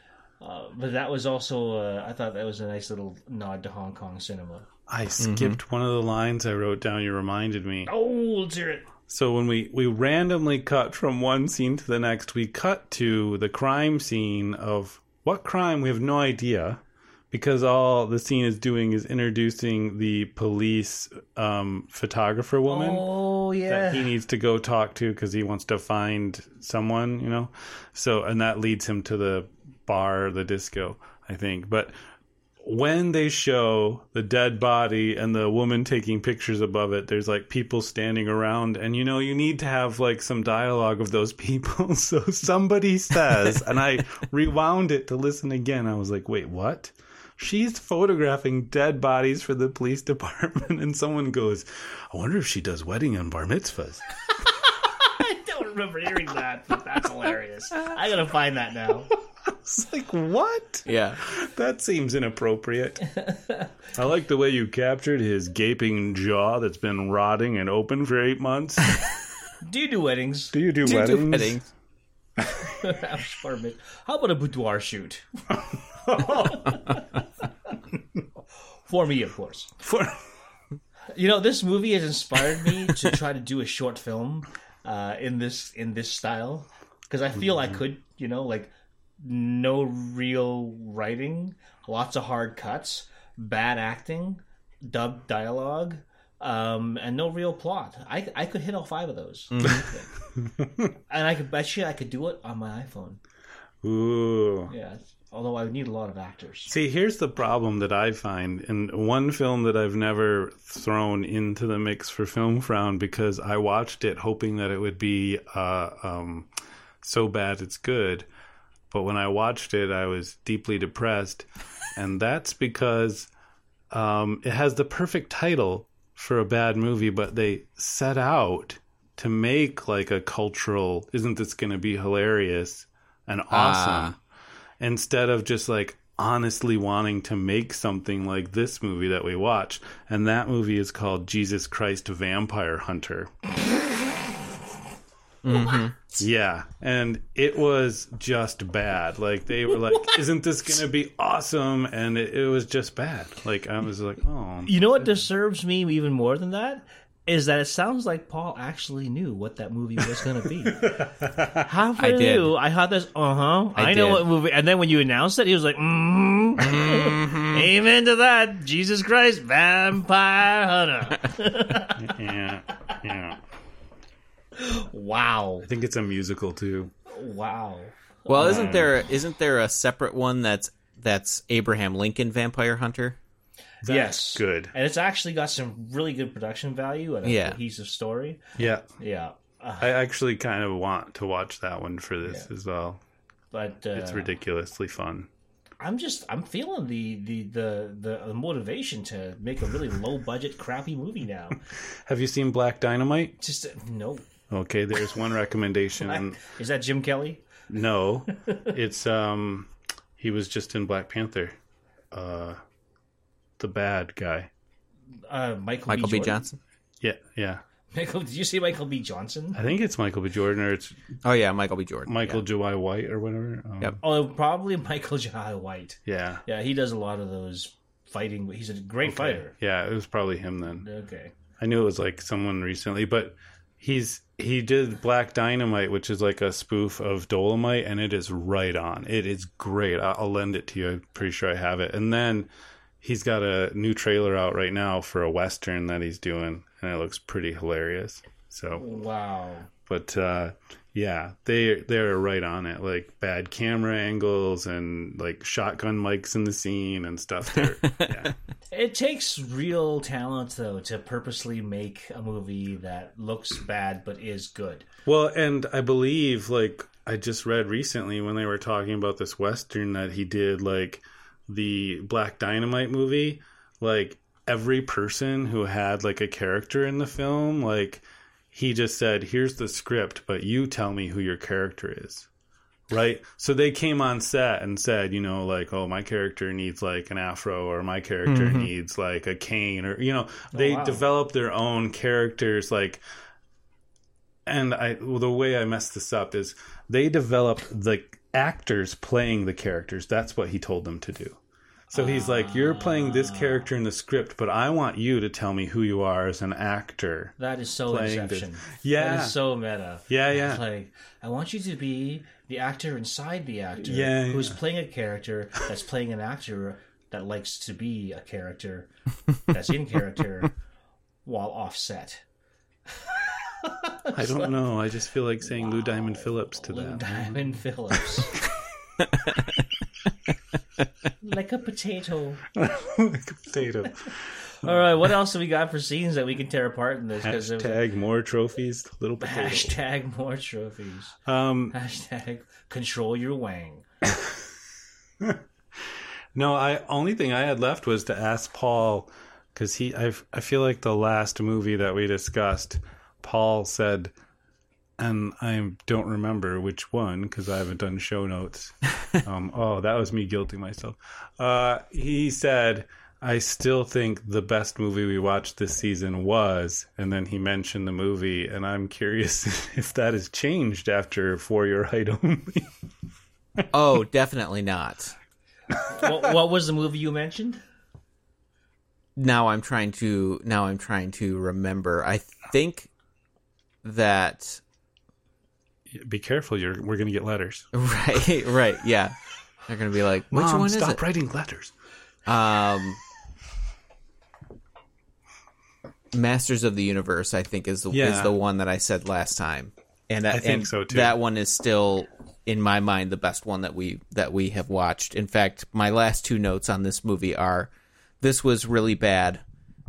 S7: Uh, but that was also, uh, I thought that was a nice little nod to Hong Kong cinema.
S6: I skipped one of the lines I wrote down. You reminded me.
S7: Oh, let's hear it.
S6: So when we we randomly cut from one scene to the next, we cut to the crime scene of what crime we have no idea because all the scene is doing is introducing the police um, photographer woman
S7: Oh,
S6: that
S7: yeah.
S6: he needs to go talk to because he wants to find someone, you know. So and that leads him to the bar, the disco, I think. But when they show the dead body and the woman taking pictures above it, there's like people standing around, and you know, you need to have like some dialogue of those people. so somebody says, and I rewound it to listen again. I was like, wait, what? She's photographing dead bodies for the police department, and someone goes, I wonder if she does wedding and bar mitzvahs.
S7: I don't remember hearing that, but that's hilarious. I gotta find that now.
S6: It's like, what?
S8: Yeah.
S6: That seems inappropriate. I like the way you captured his gaping jaw that's been rotting and open for eight months.
S7: Do you do weddings?
S6: Do you do
S8: Do
S6: weddings?
S8: weddings.
S7: Apartment. How about a boudoir shoot? For me, of course.
S6: For-
S7: You know, this movie has inspired me to try to do a short film uh, in this in this style because I feel I could, you know, like no real writing, lots of hard cuts, bad acting, dubbed dialogue, um, and no real plot. I I could hit all five of those, and I could bet you I could do it on my iPhone.
S6: Ooh.
S7: Yeah, although I would need a lot of actors.
S6: See, here's the problem that I find in one film that I've never thrown into the mix for Film Frown because I watched it hoping that it would be uh, um, so bad it's good. But when I watched it, I was deeply depressed. And that's because um, it has the perfect title for a bad movie, but they set out to make like a cultural, isn't this going to be hilarious and awesome? Instead of just like honestly wanting to make something like this movie that we watched. And that movie is called Jesus Christ Vampire Hunter. Mm-hmm. Yeah, and it was just bad. Like they were like, "Isn't this gonna be awesome?" And it, it was just bad. Like I was like, "Oh,
S7: You know what disturbs me even more than that is that it sounds like Paul actually knew what that movie was going to be. Halfway
S8: I did.
S7: through, I had this. Uh huh. I,
S8: I
S7: know
S8: did.
S7: what movie. And then when you announced it, he was like, mm-hmm. "Amen to that." Jesus Christ, vampire hunter.
S6: yeah, yeah."
S7: wow,
S6: I think it's a musical too.
S7: wow.
S8: Well, isn't there isn't there a separate one that's that's Abraham Lincoln Vampire Hunter?
S7: Yes,
S6: good.
S7: And it's actually got some really good production value and a
S8: Yeah.
S7: cohesive story.
S6: Yeah,
S7: Yeah, uh,
S6: I actually kind of want to watch that one for this as well.
S7: but uh,
S6: It's ridiculously fun.
S7: I'm just I'm feeling the the the the, motivation to make a really low budget crappy movie now.
S6: Have you seen Black Dynamite?
S7: Just uh, no.
S6: Okay, there's one recommendation.
S7: Is that Jim Kelly?
S6: No, it's um, he was just in Black Panther. Uh, the bad guy.
S7: Uh, Michael,
S8: Michael
S7: B.
S8: B. Johnson.
S6: Yeah, yeah.
S7: Michael, did you say Michael B. Johnson?
S6: I think it's Michael B. Jordan or it's
S8: Oh yeah, Michael B. Jordan.
S6: Michael
S8: Yeah.
S6: Jai White or whatever. Um,
S8: Yep.
S7: Oh, probably Michael Jai White.
S6: Yeah.
S7: Yeah, he does a lot of those fighting. He's a great fighter.
S6: Yeah, it was probably him then.
S7: Okay.
S6: I knew it was like someone recently, but he's he did Black Dynamite, which is like a spoof of Dolomite, and it is right on. It is great. I- I'll lend it to you. I'm pretty sure I have it. And then he's got a new trailer out right now for a western that he's doing, and it looks pretty hilarious. So
S7: Wow.
S6: but uh, yeah, they they're right on it. Like bad camera angles and like shotgun mics in the scene and stuff. They're, yeah.
S7: It takes real talent, though, to purposely make a movie that looks bad but is good.
S6: Well, and I believe like I just read recently when they were talking about this western that he did like the Black Dynamite movie, like every person who had like a character in the film, like he just said, "Here's the script, but you tell me who your character is." Right? So they came on set and said, you know, like, "Oh, my character needs like an afro or my character mm-hmm. needs like a cane or you know, oh, they
S7: wow.
S6: develop their own characters like and I well, the way I messed this up is they developed the actors playing the characters. That's what he told them to do. So he's like, "You're playing this ah. character in the script, but I want you to tell me who you are as an actor."
S7: That is so
S6: Playing this- Yeah.
S7: That is so meta.
S6: Yeah, yeah.
S7: It's like, I want you to be the actor inside the actor
S6: Yeah,
S7: who's
S6: yeah.
S7: playing a character that's playing an actor that likes to be a character that's in character while offset.
S6: I don't know. I just feel like saying Lou Diamond Phillips to them.
S7: Lou
S6: that.
S7: Diamond Phillips. like a potato.
S6: like a potato.
S7: All right, what else have we got for scenes that we can tear apart in this?
S6: Hashtag more trophies, little potato.
S7: hashtag more trophies.
S6: Um,
S7: Hashtag control your wang.
S6: No, I only thing I had left was to ask Paul because he I I feel like the last movie that we discussed, Paul said, and I don't remember which one because I haven't done show notes. um, oh, that was me guilting myself. Uh, he said. I still think the best movie we watched this season was, and then he mentioned the movie, and I'm curious if that has changed after For Your Height Only.
S8: Oh, definitely not.
S7: what, what was the movie you mentioned?
S8: Now I'm trying to now I'm trying to remember. I think that
S6: Be careful, you're we're gonna get letters.
S8: right, right, yeah. They're gonna be like, which
S6: Mom,
S8: one is
S6: stop
S8: it?
S6: writing letters.
S8: Um, Masters of the Universe, I think, is the is the one that I said last time, and that,
S6: I think
S8: and
S6: so, too.
S8: That one is still, in my mind, the best one that we that we have watched. In fact, my last two notes on this movie are, "This was really bad,"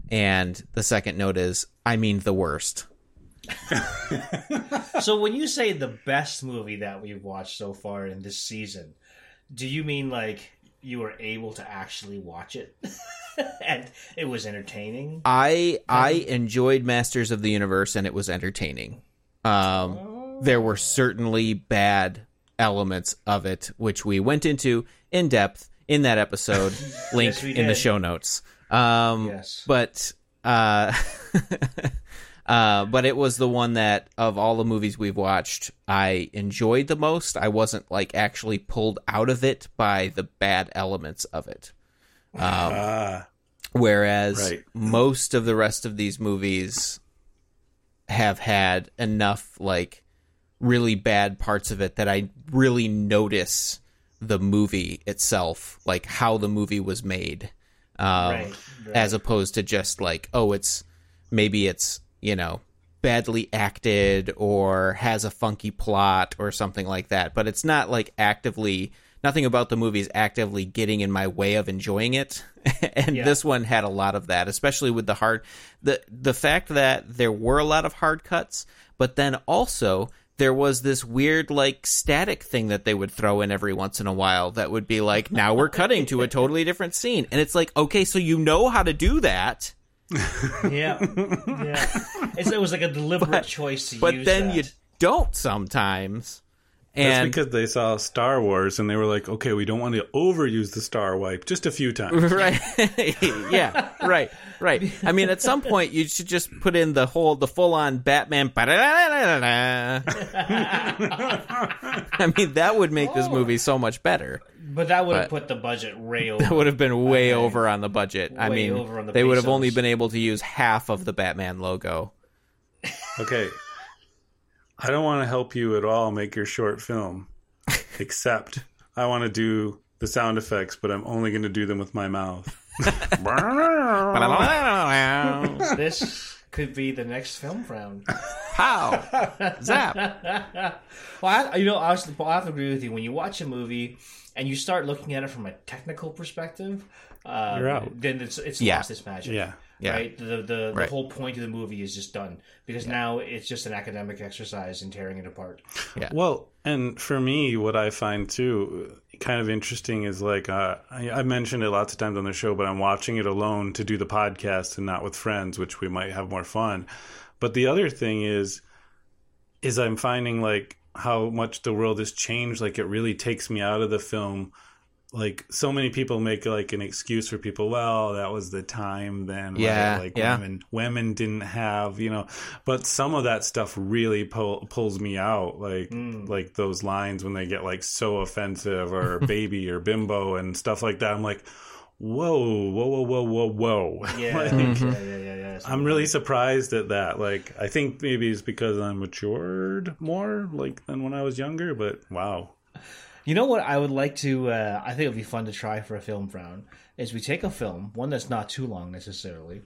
S8: and the second note is, "I mean the worst."
S7: So when you say the best movie that we've watched so far in this season, do you mean like you were able to actually watch it and it was entertaining?
S8: I I enjoyed Masters of the Universe and it was entertaining. Um, there were certainly bad elements of it, which we went into in depth in that episode, link
S7: Yes,
S8: in the show notes. Um,
S7: Yes.
S8: but uh, uh, but it was the one that of all the movies we've watched, I enjoyed the most. I wasn't like actually pulled out of it by the bad elements of it.
S6: Ah,
S8: Whereas
S6: Right.
S8: most of the rest of these movies have had enough like really bad parts of it that I really notice the movie itself, like how the movie was made, um,
S7: Right, right.
S8: as opposed to just like, oh, it's maybe it's you know badly acted or has a funky plot or something like that, but it's not like actively. Nothing about the movie is actively getting in my way of enjoying it, and
S7: Yeah.
S8: this one had a lot of that, especially with the hard the the fact that there were a lot of hard cuts, but then also there was this weird like static thing that they would throw in every once in a while that would be like now we're cutting to a totally different scene and it's like okay so you know how to do that
S7: yeah, yeah. It's, it was like a deliberate choice to
S8: but
S7: use
S8: then
S7: that.
S8: you don't sometimes
S6: that's
S8: and
S6: because they saw Star Wars and they were like, okay, we don't want to overuse the star wipe, just a few times.
S8: right yeah right right i mean at some point you should just put in the whole the full on batman i mean that would make this oh. movie so much better
S7: But that would have put the budget way over.
S8: That would have been way
S7: Okay.
S8: over on the budget. I mean,
S7: over on the
S8: they would have only been able to use half of the Batman logo.
S6: Okay. I don't want to help you at all make your short film, except I want to do the sound effects, but I'm only going to do them with my mouth.
S7: this could be the next Film Frown.
S8: Pow! Zap!
S7: Well, I, you know, I, was, I have to agree with you. When you watch a movie and you start looking at it from a technical perspective, uh,
S6: You're out.
S7: then it's it's
S8: Yeah.
S7: lost its magic.
S6: Yeah.
S8: Yeah.
S7: Right. The the, the
S8: Right.
S7: whole point of the movie is just done because now it's just an academic exercise in tearing it apart.
S6: Well, and for me, what I find too kind of interesting is like uh, I, I mentioned it lots of times on the show, but I'm watching it alone to do the podcast and not with friends, which we might have more fun. But the other thing is, is I'm finding like how much the world has changed. Like it really takes me out of the film. Like so many people make like an excuse for people. Well, that was the time then. right?
S8: Yeah,
S6: like
S8: yeah.
S6: women women didn't have you know. But some of that stuff really pull, pulls me out. Like mm. like those lines when they get like so offensive or baby or bimbo and stuff like that. I'm like, whoa, whoa, whoa, whoa, whoa, whoa.
S7: Yeah,
S6: Like,
S7: yeah, yeah, yeah, yeah.
S6: I'm really surprised at that. Like, I think maybe it's because I'm matured more, like than when I was younger. But wow,
S7: You know what I would like to? Uh, I think it'd be fun to try for a film frown. Is we take a film, one that's not too long necessarily,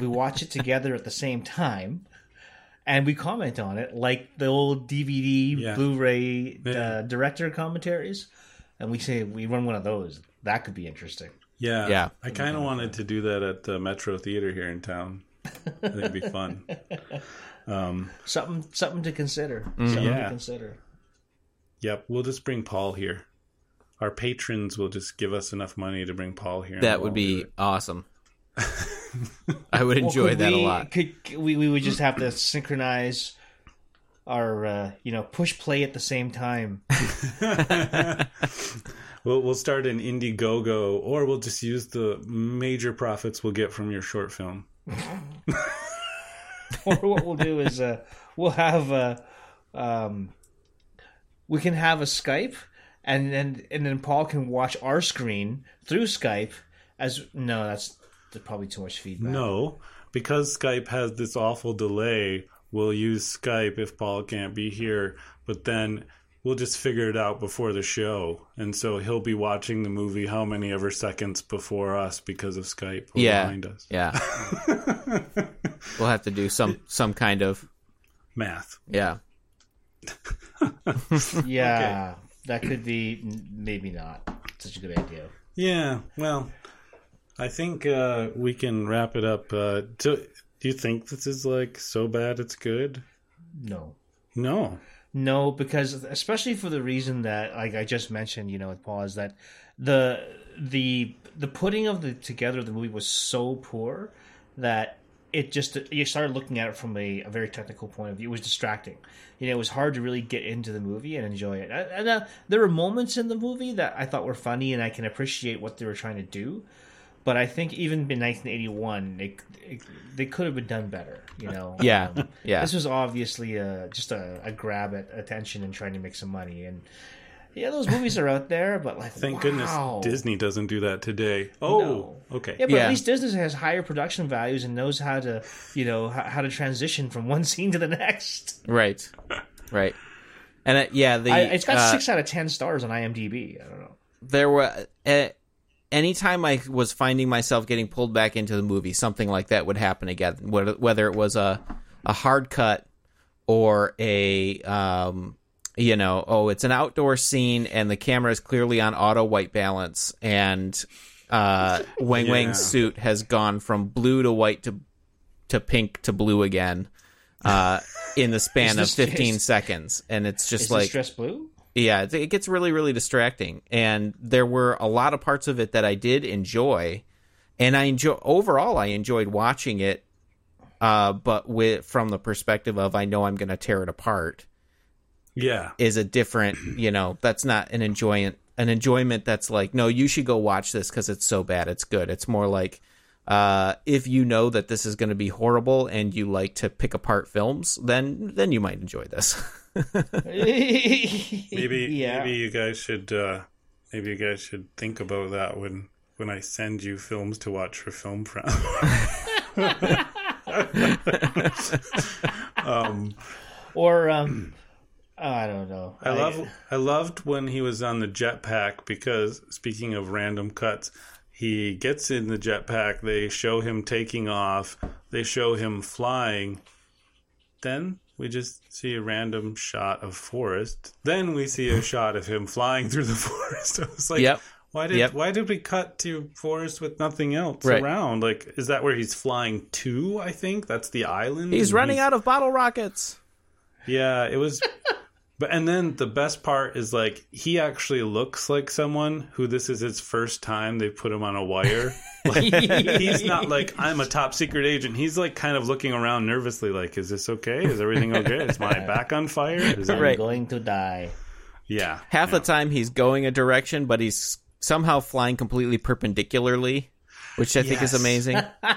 S7: we watch it together at the same time, and we comment on it like the old DVD,
S6: Yeah.
S7: Blu-ray
S6: Yeah.
S7: uh, director commentaries, and we say we run one of those. That could be interesting.
S6: Yeah,
S8: Yeah.
S6: I kind of wanted to do that at the Metro Theater here in town. I think it'd be fun.
S7: Something, something to consider. Something
S6: Yeah.
S7: to consider.
S6: Yep, we'll just bring Paul here. Our patrons will just give us enough money to bring Paul here.
S8: That would be awesome. I would
S7: Well,
S8: enjoy
S7: could
S8: that
S7: we,
S8: a lot.
S7: Could we, we would just have to synchronize our, uh, you know, push play at the same time.
S6: We'll we'll start an Indiegogo, or we'll just use the major profits we'll get from your short film.
S7: or what we'll do is uh, we'll have uh, um, we can have a Skype, and then and then Paul can watch our screen through Skype. As no, that's probably too much feedback.
S6: No, because Skype has this awful delay, we'll use Skype if Paul can't be here, but then we'll just figure it out before the show. And so he'll be watching the movie how many ever seconds before us because of Skype or
S8: Yeah.
S6: behind us.
S8: Yeah. we'll have to do some some kind of
S6: Math.
S8: yeah.
S7: Yeah, that could be maybe not such a good idea.
S6: Yeah, well, I think uh, we can wrap it up. Uh, do, do you think this is like so bad it's good?
S7: No.
S6: No.
S7: No, because especially for the reason that, like I just mentioned, you know, with Paul, is that the the the putting of the together of the movie was so poor that it just you started looking at it from a, a very technical point of view. It was distracting. You know, it was hard to really get into the movie and enjoy it. And, uh, there were moments in the movie that I thought were funny, and I can appreciate what they were trying to do. But I think even in 1981, it, it, they could have been done better. You know,
S8: Yeah.
S7: Um,
S8: Yeah.
S7: this was obviously a, just a, a grab at attention and trying to make some money. And yeah, those movies are out there, but like,
S6: Thank
S7: wow.
S6: goodness Disney doesn't do that today. Oh,
S7: No.
S6: okay.
S7: Yeah, but
S8: Yeah.
S7: at least Disney has higher production values and knows how to, you know, how, how to transition from one scene to the next.
S8: Right. Right. And uh, yeah, the
S7: I, it's got
S8: uh,
S7: six out of ten stars on IMDb. I don't know.
S8: there were uh, anytime I was finding myself getting pulled back into the movie, something like that would happen again. Whether it was a a hard cut or a um, you know, oh, it's an outdoor scene and the camera is clearly on auto white balance and uh, Wang
S6: Yeah.
S8: Wang's suit has gone from blue to white to to pink to blue again uh, in the span of 15
S7: is-
S8: seconds, and it's just
S7: Is
S8: like
S7: this dress blue?
S8: Yeah, it- gets really, really distracting. And there were a lot of parts of it that I did enjoy, and I enjoy overall. I enjoyed watching it, uh, but with from the perspective of I know I'm going to tear it apart
S6: Yeah.
S8: is a different. You know, that's not an enjoyment. An enjoyment that's like, no, you should go watch this because it's so bad. It's good. It's more like. Uh, if you know that this is going to be horrible and you like to pick apart films, then then you might enjoy this.
S6: Maybe
S7: yeah.
S6: maybe you guys should uh, maybe you guys should think about that when when I send you films to watch for Film Frown. um,
S7: Or um, I don't know.
S6: I love I loved when he was on the jetpack because speaking of random cuts, he gets in the jetpack, they show him taking off, they show him flying, then we just see a random shot of forest. Then we see a shot of him flying through the forest. I was like,
S8: Yep.
S6: why did
S8: Yep.
S6: why did we cut to forest with nothing else
S8: Right.
S6: around? Like, is that where he's flying to? I think that's the island.
S8: He's running out of bottle rockets.
S6: Yeah, it was. But and then the best part is like he actually looks like someone who this is his first time they put him on a wire. Like, he's not like I'm a top secret agent. He's like kind of looking around nervously, like, "Is this okay? Is everything okay? Is my back on fire?" Is it...
S8: Right.
S7: going to die.
S6: Yeah.
S8: Half the time he's going a direction, but he's somehow flying completely perpendicularly, which I think is amazing.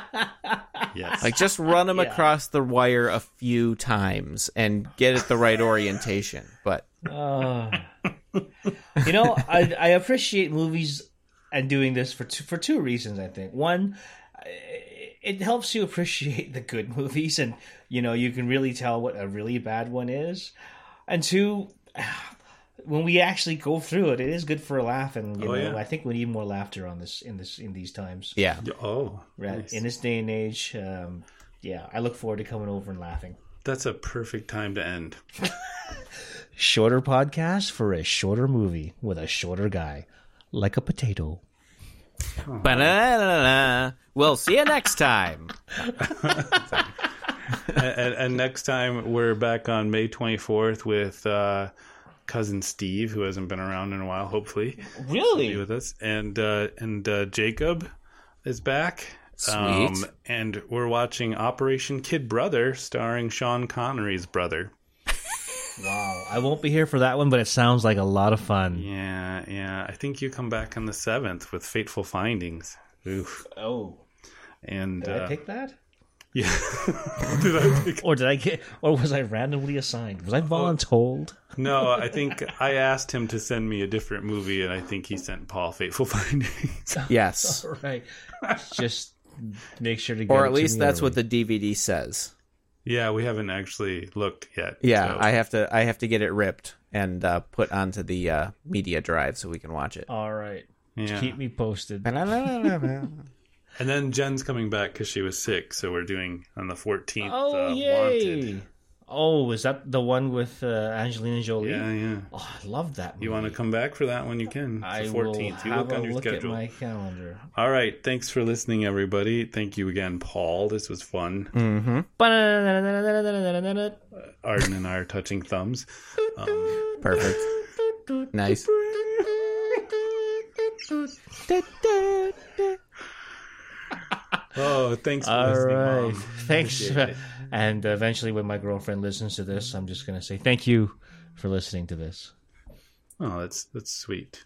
S6: Yes.
S8: Like just run him across the wire a few times and get it the right orientation. But
S7: Uh, you know, I, I appreciate movies and doing this for two, for two reasons. I think one, it helps you appreciate the good movies, and you know you can really tell what a really bad one is. And two, when we actually go through it, it is good for a laugh, and you
S6: Oh,
S7: know
S6: yeah.
S7: I think we need more laughter on this in this in these times.
S8: yeah,
S6: oh,
S7: Right.
S6: nice.
S7: In this day and age, um, yeah, I look forward to coming over and laughing.
S6: that's a perfect time to end.
S7: Shorter podcast for a shorter movie with a shorter guy, like a potato.
S8: Ba-da-da-da-da. We'll see you next time.
S6: and, and next time we're back on May 24th with uh, cousin Steve, who hasn't been around in a while. Hopefully,
S7: Really?
S6: with us, and uh, and uh, Jacob is back. Um,
S8: Sweet.
S6: and we're watching Operation Kid Brother, starring Sean Connery's brother.
S7: Wow. I won't be here for that one, but it sounds like a lot of fun.
S6: Yeah, yeah. I think you come back on the seventh with Fateful Findings. Oof.
S7: Oh.
S6: And
S7: Did
S6: uh,
S7: I pick that?
S6: Yeah, did I pick?
S7: Or did I get or was I randomly assigned? Was I voluntold?
S6: No, I think I asked him to send me a different movie, and I think he sent Paul Fateful Findings.
S8: Yes.
S7: right. Just make sure to get
S8: Or
S7: it
S8: at
S7: to
S8: least
S7: me
S8: that's
S7: early.
S8: what the DVD says.
S6: yeah, we haven't actually looked yet.
S8: Yeah,
S6: so-
S8: I have to I have to get it ripped and uh, put onto the uh, media drive so we can watch it.
S7: All right.
S6: yeah.
S7: Keep me posted.
S6: And then Jen's coming back because she was sick, so we're doing on the 14th.
S7: Oh
S6: uh,
S7: yay!
S6: Wanted.
S7: Oh, is that the one with uh, Angelina Jolie?
S6: Yeah, yeah.
S7: Oh, I love that. Movie.
S6: You want to come back for that one? You can. It's
S7: I
S6: the
S7: will
S6: 14th. You
S7: have
S6: look on
S7: a
S6: your
S7: look
S6: schedule.
S7: at my calendar.
S6: All right. Thanks for listening, everybody. Thank you again, Paul. This was fun.
S7: Mm.
S6: Arden and I are touching thumbs.
S8: Perfect. Nice.
S6: Oh, thanks for
S7: All
S6: listening,
S7: right. Thanks. And eventually, when my girlfriend listens to this, I'm just going to say thank you for listening to this.
S6: Oh, that's that's sweet.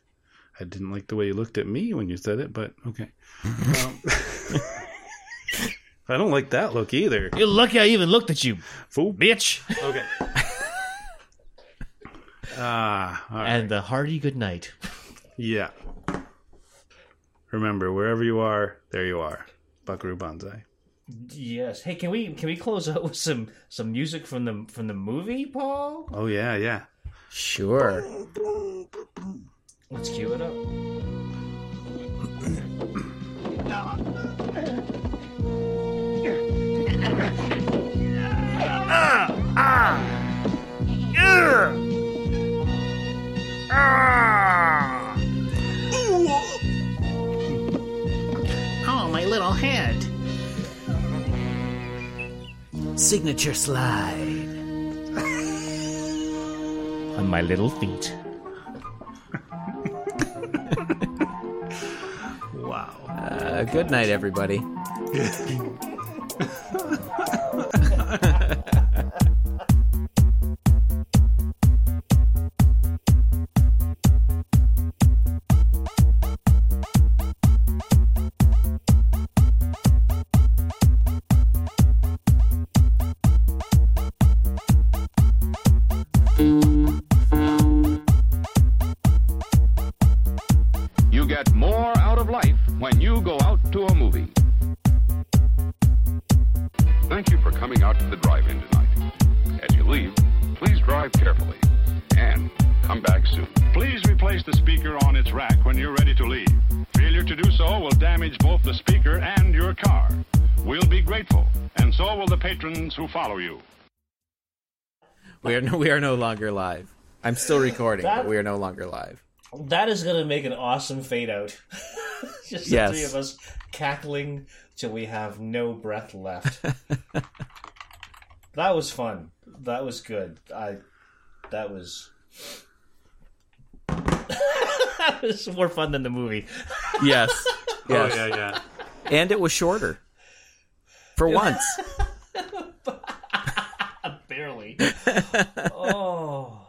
S6: I didn't like the way you looked at me when you said it, but okay. Um, I don't like that look either.
S7: You're lucky I even looked at you,
S6: Fool.
S7: bitch.
S6: Okay. Ah, right.
S7: And a hearty good night.
S6: yeah. Remember, wherever you are, there you are. Buckaroo Banzai.
S7: Yes. Hey, can we can we close out with some some music from the from the movie, Paul?
S6: Oh yeah, yeah.
S8: Sure.
S7: Let's cue it up. Ah! Ah!
S8: Oh, my little head. Signature slide.
S7: On my little feet.
S6: Wow.
S8: Uh, good night, everybody.
S9: will the patrons who follow you.
S8: We are no, we are no longer live. I'm still recording,
S7: That-
S8: but we are no longer live.
S7: That is going to make an awesome fade out. Just the
S8: Yes.
S7: three of us cackling till we have no breath left. that was fun. That was good. I. That was. that was more fun than the movie.
S8: Yes.
S6: Oh
S8: yes.
S6: yeah, yeah.
S8: And it was shorter. For once.
S7: Barely. oh.